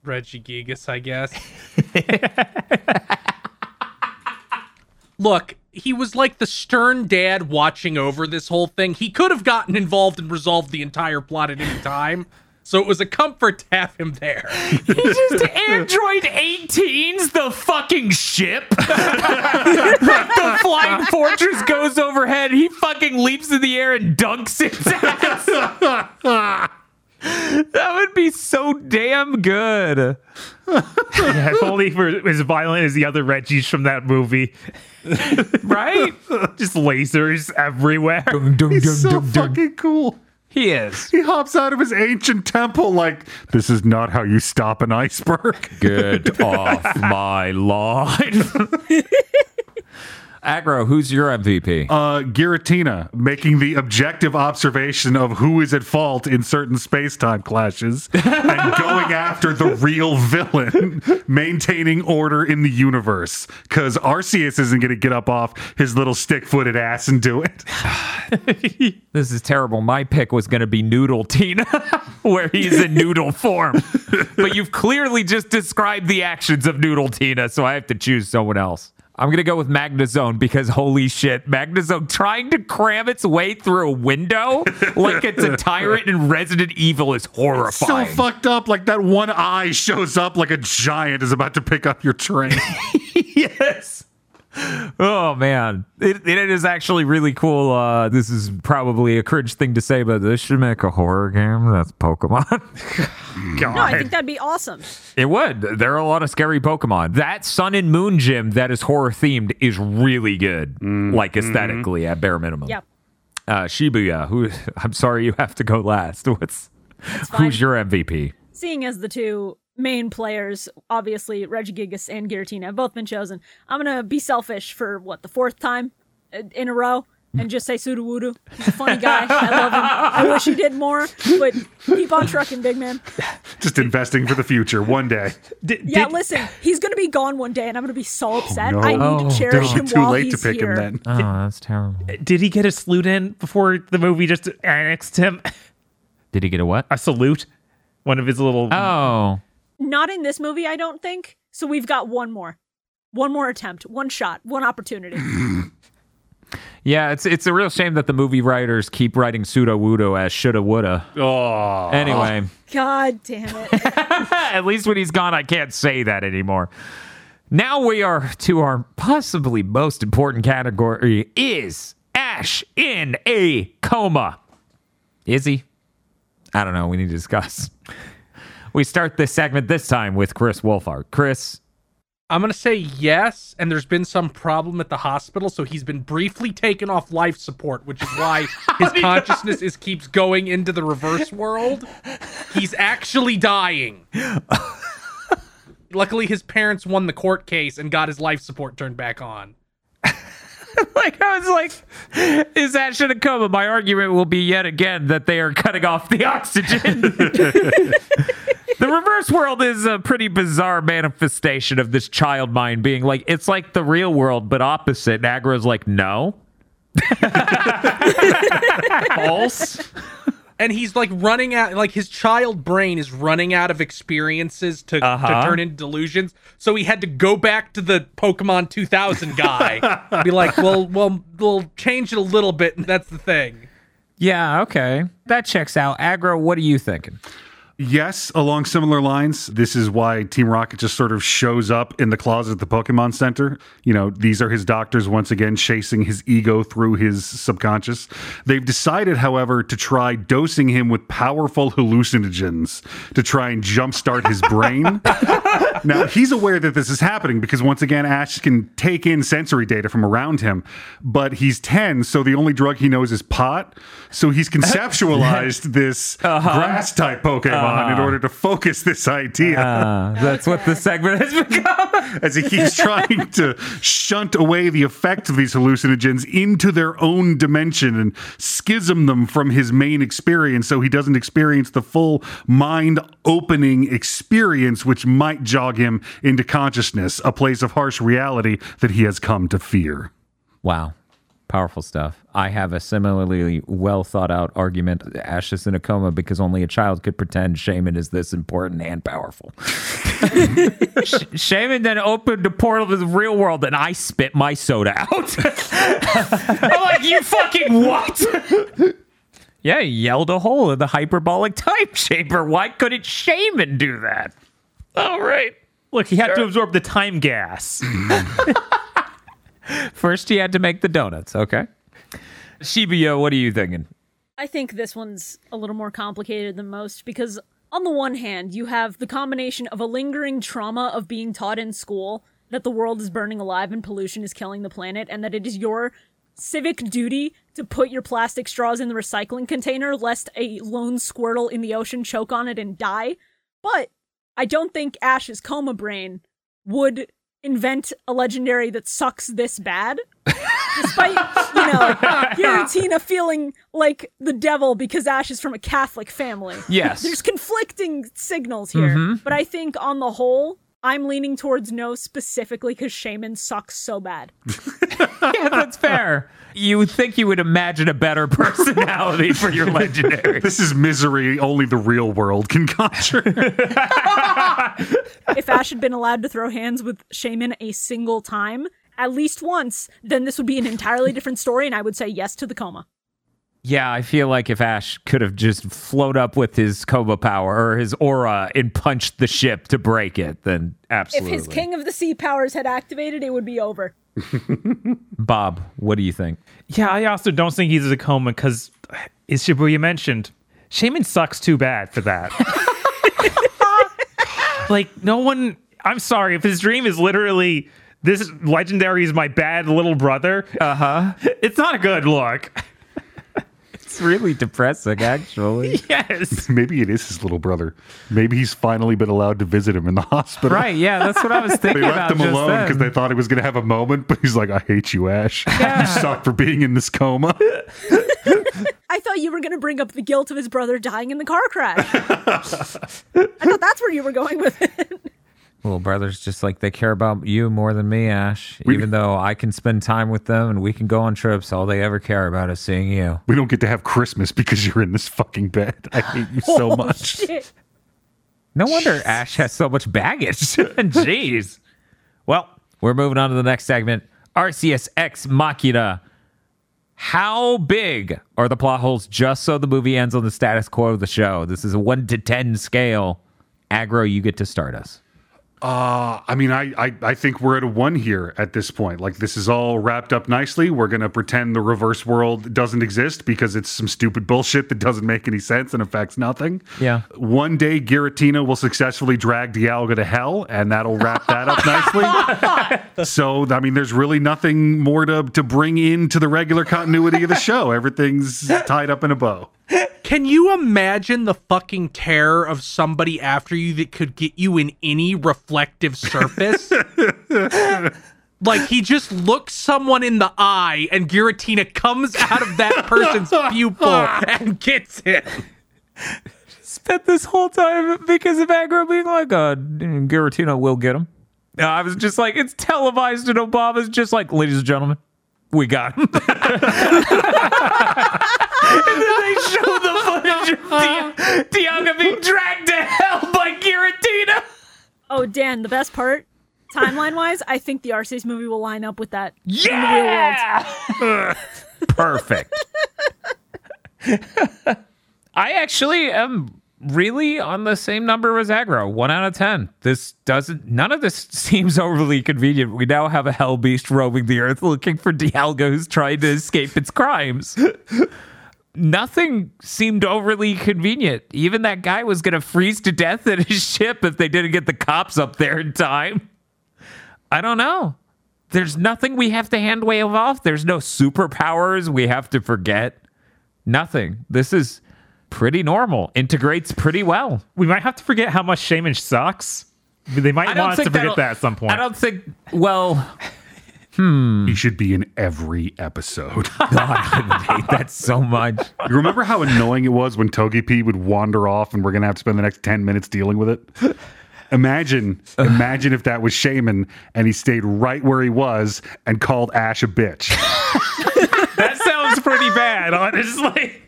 Regigigas, I guess. Look, he was like the stern dad watching over this whole thing. He could have gotten involved and resolved the entire plot at any time. So it was a comfort to have him there.
He just Android 18's the fucking ship. the flying fortress goes overhead, he fucking leaps in the air and dunks its ass. that would be so damn good.
Yeah, if only for as violent as the other Regis from that movie.
Right?
Just lasers everywhere.
He's so fucking cool.
He is.
He hops out of his ancient temple like, "This is not how you stop an iceberg."
Get off my lawn. Aggro, who's your MVP?
uh, Giratina making the objective observation of who is at fault in certain space time clashes and going after the real villain, maintaining order in the universe. Because Arceus isn't going to get up off his little stick footed ass and do it.
This is terrible. My pick was going to be Noodle Tina, where he's in noodle form. but you've clearly just described the actions of Noodle Tina, so I have to choose someone else. I'm going to go with Magnezone because holy shit, Magnezone trying to cram its way through a window like it's a tyrant in Resident Evil is horrifying.
So fucked up. Like that one eye shows up like a giant is about to pick up your train.
yes. Oh man, it, it is actually really cool. Uh, this is probably a cringe thing to say, but this should make a horror game. That's Pokemon.
God.
No, I think that'd be awesome.
It would. There are a lot of scary Pokemon. That Sun and Moon gym that is horror themed is really good, like aesthetically at bare minimum.
Yeah.
Uh, Shibuya, who I'm sorry you have to go last. What's who's your MVP?
Seeing as the two main players, obviously Regigigas and Giratina, have both been chosen, I'm gonna be selfish for what the fourth time uh, in a row and just say Sudowoodo. He's a funny guy. I love him. I wish he did more, but keep on trucking, big man.
Just investing for the future one day.
Did,
Yeah,
did-
listen, he's gonna be gone one day, and I'm gonna be so upset.
no.
I need
Oh,
to cherish
It'll
him
too
while
late to pick
here.
him then.
Oh, that's terrible.
did he get a salute in before the movie just annexed him?
Did he get a what?
A salute? One of his little.
Oh,
Not in this movie, I don't think. So we've got one more, one more attempt, one shot, one opportunity.
yeah. It's it's a real shame that the movie writers keep writing Sudowoodo as shoulda woulda.
Oh,
Anyway.
God damn it!
At least when he's gone, I can't say that anymore. Now we are to our possibly most important category is Ash in a coma. Is he? I don't know. We need to discuss. We start this segment this time with Kris Wolfheart. Kris,
I'm gonna say yes, and there's been some problem at the hospital, so he's been briefly taken off life support, which is why his consciousness is keeps going into the reverse world. He's actually dying. Luckily, his parents won the court case and got his life support turned back on.
like I was like, is that should have come? But my argument will be yet again that they are cutting off the oxygen. the reverse world is a pretty bizarre manifestation of this child mind being like it's like the real world but opposite. And Aggro's like, no. False.
And he's like running out, like his child brain is running out of experiences to,
Uh-huh.
to turn into delusions. So he had to go back to the Pokemon 2000 guy, be like, "Well, well, we'll change it a little bit." And that's the thing.
Yeah, okay. That checks out. Aggro, what are you thinking?
Yes, along similar lines. This is why Team Rocket just sort of shows up in the closet at the Pokemon Center. You know, these are his doctors once again chasing his ego through his subconscious. They've decided, however, to try dosing him with powerful hallucinogens to try and jumpstart his brain. now, he's aware that this is happening because once again, Ash can take in sensory data from around him, but he's 10, so the only drug he knows is pot. So he's conceptualized this uh-huh. grass type Pokemon in order to focus this idea
Uh, that's what the segment has become.
as he keeps trying to shunt away the effects of these hallucinogens into their own dimension and schism them from his main experience so he doesn't experience the full mind opening experience which might jog him into consciousness, a place of harsh reality that he has come to fear.
Wow. Powerful stuff. I have a similarly well thought out argument. Ash is in a coma because only a child could pretend Shaymin is this important and powerful. Sh- Shaymin then opened the portal to the real world and I spit my soda out. I'm like, you fucking what? yeah, he yelled a hole in the hyperbolic time chamber. Why couldn't Shaymin do that? All right.
Look, he had to absorb the time gas.
First, he had to make the donuts. Okay. Shibuya, what are you thinking?
I think this one's a little more complicated than most because, on the one hand, you have the combination of a lingering trauma of being taught in school that the world is burning alive and pollution is killing the planet, and that it is your civic duty to put your plastic straws in the recycling container lest a lone squirtle in the ocean choke on it and die. But I don't think Ash's coma brain would invent a legendary that sucks this bad. Despite, you know, Giratina feeling like the devil because Ash is from a Catholic family.
Yes.
There's conflicting signals here. Mm-hmm. But I think on the whole, I'm leaning towards no specifically because Shaymin sucks so bad.
yeah, that's fair. You would think you would imagine a better personality for your legendary.
This is misery only the real world can conjure.
if Ash had been allowed to throw hands with Shaymin a single time, at least once, then this would be an entirely different story, and I would say yes to the coma.
Yeah, I feel like if Ash could have just float up with his Koba power or his aura and punched the ship to break it, then absolutely.
If his King of the Sea powers had activated, it would be over.
Bob, what do you think?
Yeah, I also don't think he's a coma because, as Shibuya mentioned, Shaymin sucks too bad for that. like, no one. I'm sorry if his dream is literally this legendary is my bad little brother. Uh huh. It's not a good look.
It's really depressing, actually.
Yes.
Maybe it is his little brother. Maybe he's finally been allowed to visit him in the hospital.
right? Yeah, that's what I was thinking.
They left
about
him
just
alone because they thought he was going to have a moment, but he's like, I hate you, Ash. You suck for being in this coma.
I thought you were going to bring up the guilt of his brother dying in the car crash. I thought that's where you were going with it.
Little brothers, just like they care about you more than me, Ash. Even though I can spend time with them and we can go on trips, all they ever care about is seeing you.
We don't get to have Christmas because you're in this fucking bed. I hate you so
Oh,
much.
shit.
No wonder Ash has so much baggage. Jeez. Well, we're moving on to the next segment. Arceus Ex Machina. How big are the plot holes just so the movie ends on the status quo of the show? This is a 1 to 10 scale. Aggro, you get to start us.
Uh, I mean, I, I, I think we're at a one here at this point. Like, this is all wrapped up nicely. We're going to pretend the reverse world doesn't exist because it's some stupid bullshit that doesn't make any sense and affects nothing.
Yeah.
One day, Giratina will successfully drag Dialga to hell, and that'll wrap that up nicely. so, I mean, there's really nothing more to, to bring into the regular continuity of the show. Everything's tied up in a bow.
Can you imagine the fucking terror of somebody after you that could get you in any reflective surface? like he just looks someone in the eye and Giratina comes out of that person's pupil and gets it.
Spent this whole time because of Aggro being like, uh, Giratina will get him. Uh, I was just like, it's televised, and Obama's just like, ladies and gentlemen, we got him. and then they show the footage of Di- Dialga being dragged to hell by Giratina.
Oh, Dan, the best part, timeline wise, I think the Arceus movie will line up with that in the real world.
Yeah! Perfect. I actually am really on the same number as aggro, one out of ten. This doesn't. None of this seems overly convenient. We now have a hell beast roaming the earth looking for Dialga who's trying to escape its crimes. Nothing seemed overly convenient. Even that guy was going to freeze to death in his ship if they didn't get the cops up there in time. I don't know. There's nothing we have to hand wave off. There's no superpowers we have to forget. Nothing. This is pretty normal. Integrates pretty well.
We might have to forget how much Shaymin sucks. They might want us to forget that at some point.
I don't think. Well, Hmm.
He should be in every episode.
God, I would hate that so much.
you remember how annoying it was when Togepi would wander off and we're going to have to spend the next 10 minutes dealing with it? Imagine, imagine if that was Shaymin and he stayed right where he was and called Ash a bitch.
that sounds pretty bad, honestly.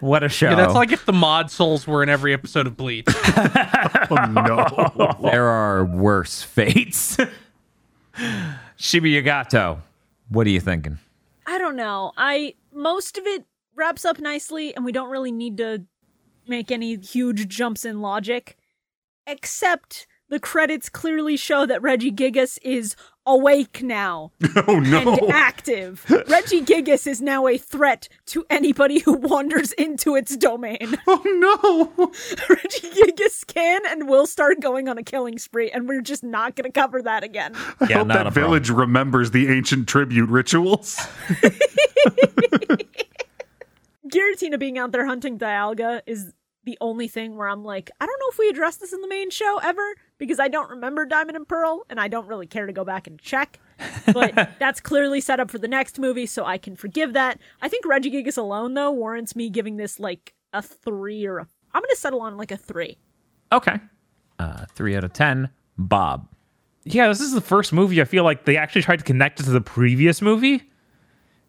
What a show!
Yeah, that's like if the mod souls were in every episode of Bleach.
Oh, no.
there are worse fates. ShibuyaGato, what are you thinking?
I don't know. I most of it wraps up nicely, and we don't really need to make any huge jumps in logic, except the credits clearly show that Regigigas is awake now
Oh, no.
and active. Regigigas is now a threat to anybody who wanders into its domain.
Oh, no.
Regigigas can and will start going on a killing spree, and we're just not going to cover that again.
I
Yeah,
hope that
a problem.
village remembers the ancient tribute rituals.
Giratina being out there hunting Dialga is the only thing where I'm like, I don't know if we addressed this in the main show ever because I don't remember Diamond and Pearl and I don't really care to go back and check. But that's clearly set up for the next movie, so I can forgive that. I think Regigigas alone, though, warrants me giving this like a three or a. I'm going to settle on like a three.
Okay, uh, three out of ten. Bob.
Yeah, this is the first movie I feel like they actually tried to connect it to the previous movie.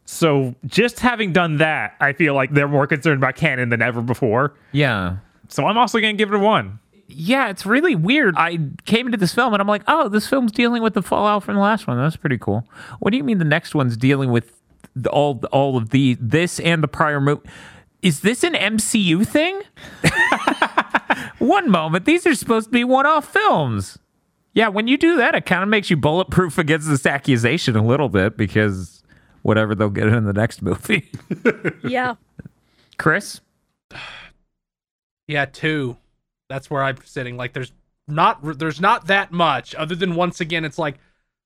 So just having done that, I feel like they're more concerned about canon than ever before.
Yeah,
So I'm also going to give it a one.
Yeah, it's really weird. I came into this film and I'm like, oh, this film's dealing with the fallout from the last one. That's pretty cool. What do you mean the next one's dealing with the, all all of the this and the prior movie? Is this an MCU thing? one moment, these are supposed to be one-off films. Yeah, when you do that, it kind of makes you bulletproof against this accusation a little bit because whatever they'll get in the next movie.
Yeah.
Kris,
Yeah, two. That's where I'm sitting. Like, there's not there's not that much other than once again, it's like,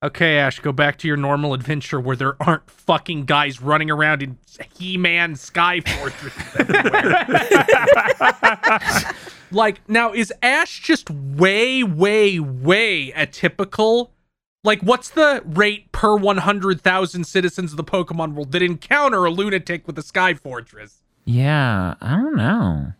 okay, Ash, go back to your normal adventure where there aren't fucking guys running around in He-Man Sky Fortress like, now is Ash just way, way, way atypical? Like, what's the rate per 100,000 citizens of the Pokemon world that encounter a lunatic with a Sky Fortress?
Yeah, I don't know.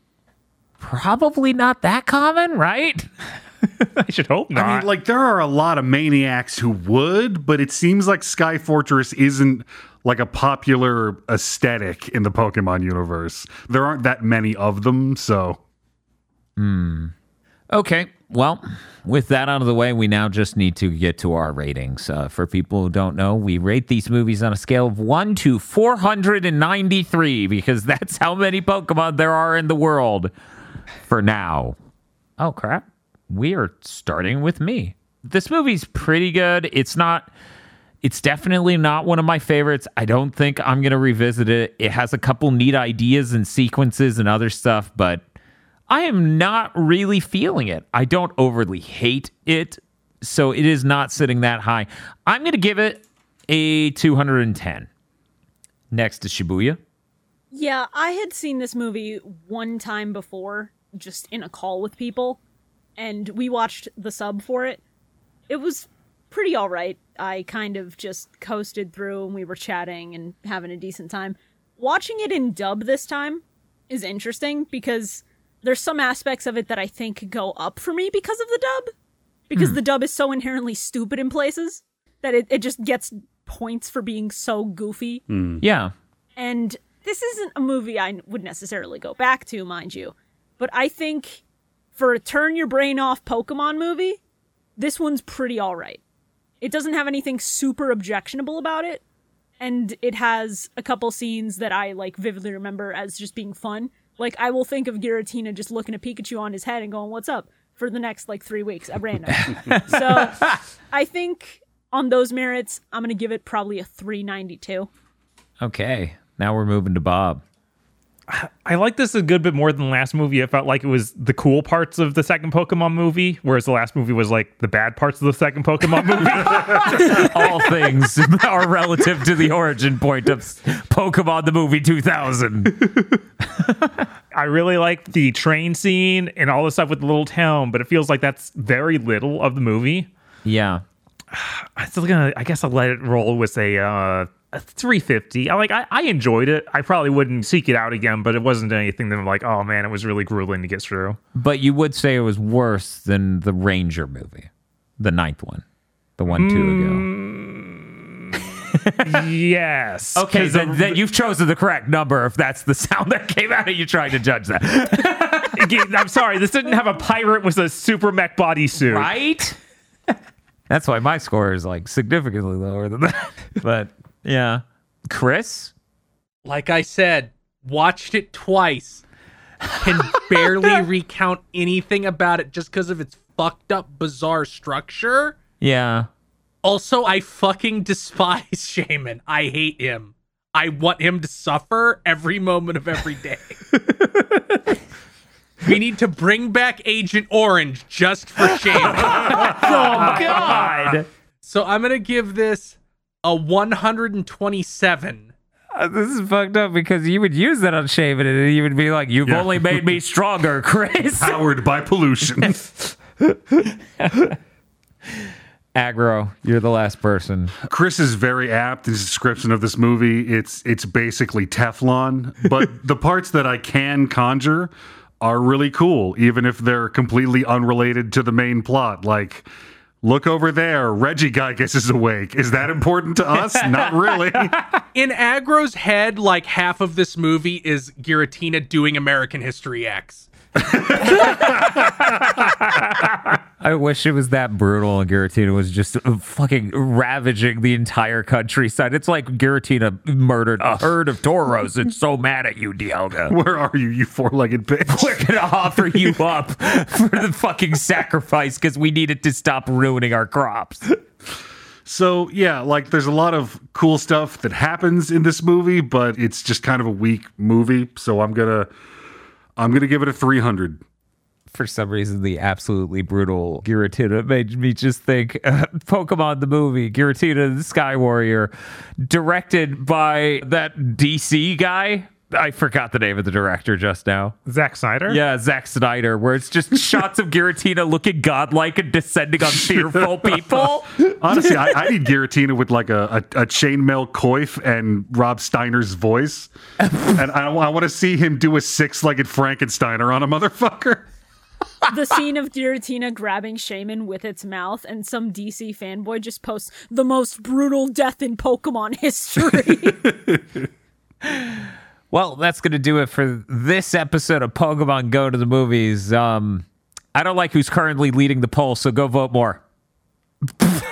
Probably not that common, right?
I should hope not.
I mean, like there are a lot of maniacs who would, but it seems like Sky Fortress isn't like a popular aesthetic in the Pokemon universe. There aren't that many of them, so Hmm.
Okay, well, with that out of the way, we now just need to get to our ratings. Uh, for people who don't know, we rate these movies on a scale of 1 to 493 because that's how many Pokemon there are in the world for now. Oh, crap. We are starting with me. This movie's pretty good. It's not. It's definitely not one of my favorites. I don't think I'm going to revisit it. It has a couple neat ideas and sequences and other stuff, but I am not really feeling it. I don't overly hate it, so it is not sitting that high. I'm going to give it a 210. Next to Shibuya.
Yeah, I had seen this movie one time before, just in a call with people, and we watched the sub for it. It was pretty alright. I kind of just coasted through and we were chatting and having a decent time. Watching it in dub this time is interesting because there's some aspects of it that I think go up for me because of the dub. Because hmm. the dub is so inherently stupid in places that it, it just gets points for being so goofy. Hmm.
Yeah.
And this isn't a movie I would necessarily go back to, mind you. But I think for a turn your brain off Pokemon movie, this one's pretty alright. It doesn't have anything super objectionable about it. And it has a couple scenes that I like vividly remember as just being fun. Like I will think of Giratina just looking at Pikachu on his head and going, "What's up?" for the next like three weeks at random. so I think on those merits, I'm gonna give it probably a 392.
Okay, now we're moving to Bob.
I like this a good bit more than the last movie. I felt like it was the cool parts of the second Pokemon movie, whereas the last movie was like the bad parts of the second Pokemon movie.
All things are relative to the origin point of Pokemon the movie 2000.
I really like the train scene and all the stuff with the little town, but it feels like that's very little of the movie.
Yeah.
I'm still gonna. I guess I'll let it roll with a uh, a 350. I like. I, I enjoyed it. I probably wouldn't seek it out again, but it wasn't anything that I'm like, oh man, it was really grueling to get through.
But you would say it was worse than the Ranger movie, the ninth one, the one two ago. Mm.
yes.
okay then,
the-
then you've chosen the correct number if that's the sound that came out of you trying to judge that.
I'm sorry. This didn't have a pirate with a super mech bodysuit.
right? That's why my score is like significantly lower than that. But yeah. Kris?
Like I said, watched it twice. Can barely recount anything about it just because of its fucked up, bizarre structure.
Yeah.
Also, I fucking despise Shaymin. I hate him. I want him to suffer every moment of every day. we need to bring back Agent Orange just for Shaymin.
Oh God.
so I'm gonna give this a 127.
Uh, this is fucked up because you would use that on Shaymin and you would be like, You've
Yeah.
only made me stronger, Kris.
Powered by pollution.
Aggro, you're the last person.
Kris is very apt in his description of this movie. It's it's basically Teflon, but the parts that I can conjure are really cool, even if they're completely unrelated to the main plot. Like, look over there, Regigigas is awake. Is that important to us? Not really.
In Aggro's head, like half of this movie is Giratina doing American History X.
I wish it was that brutal and Giratina was just uh, fucking ravaging the entire countryside. It's like Giratina murdered a herd of Tauros. It's so mad at you, Dialga.
Where are you, you four-legged bitch?
We're gonna offer you up for the fucking sacrifice because we needed to stop ruining our crops.
So yeah, like there's a lot of cool stuff that happens in this movie, but it's just kind of a weak movie. So I'm gonna I'm gonna give it a 300.
For some reason, the absolutely brutal Giratina made me just think uh, Pokemon the movie, Giratina the Sky Warrior, directed by that DC guy. I forgot the name of the director just now.
Zack Snyder.
Yeah, Zack Snyder, where it's just shots of Giratina looking godlike and descending on fearful people.
Honestly, I, I need Giratina with like a, a, a chainmail coif and Rob Steiner's voice, and I, I want to see him do a six-legged Frankensteiner on a motherfucker.
the scene of Giratina grabbing Shaymin with its mouth, and some DC fanboy just posts the most brutal death in Pokemon history.
Well, that's going to do it for this episode of Pokemon Go to the Movies. Um, I don't like who's currently leading the poll, so go vote more.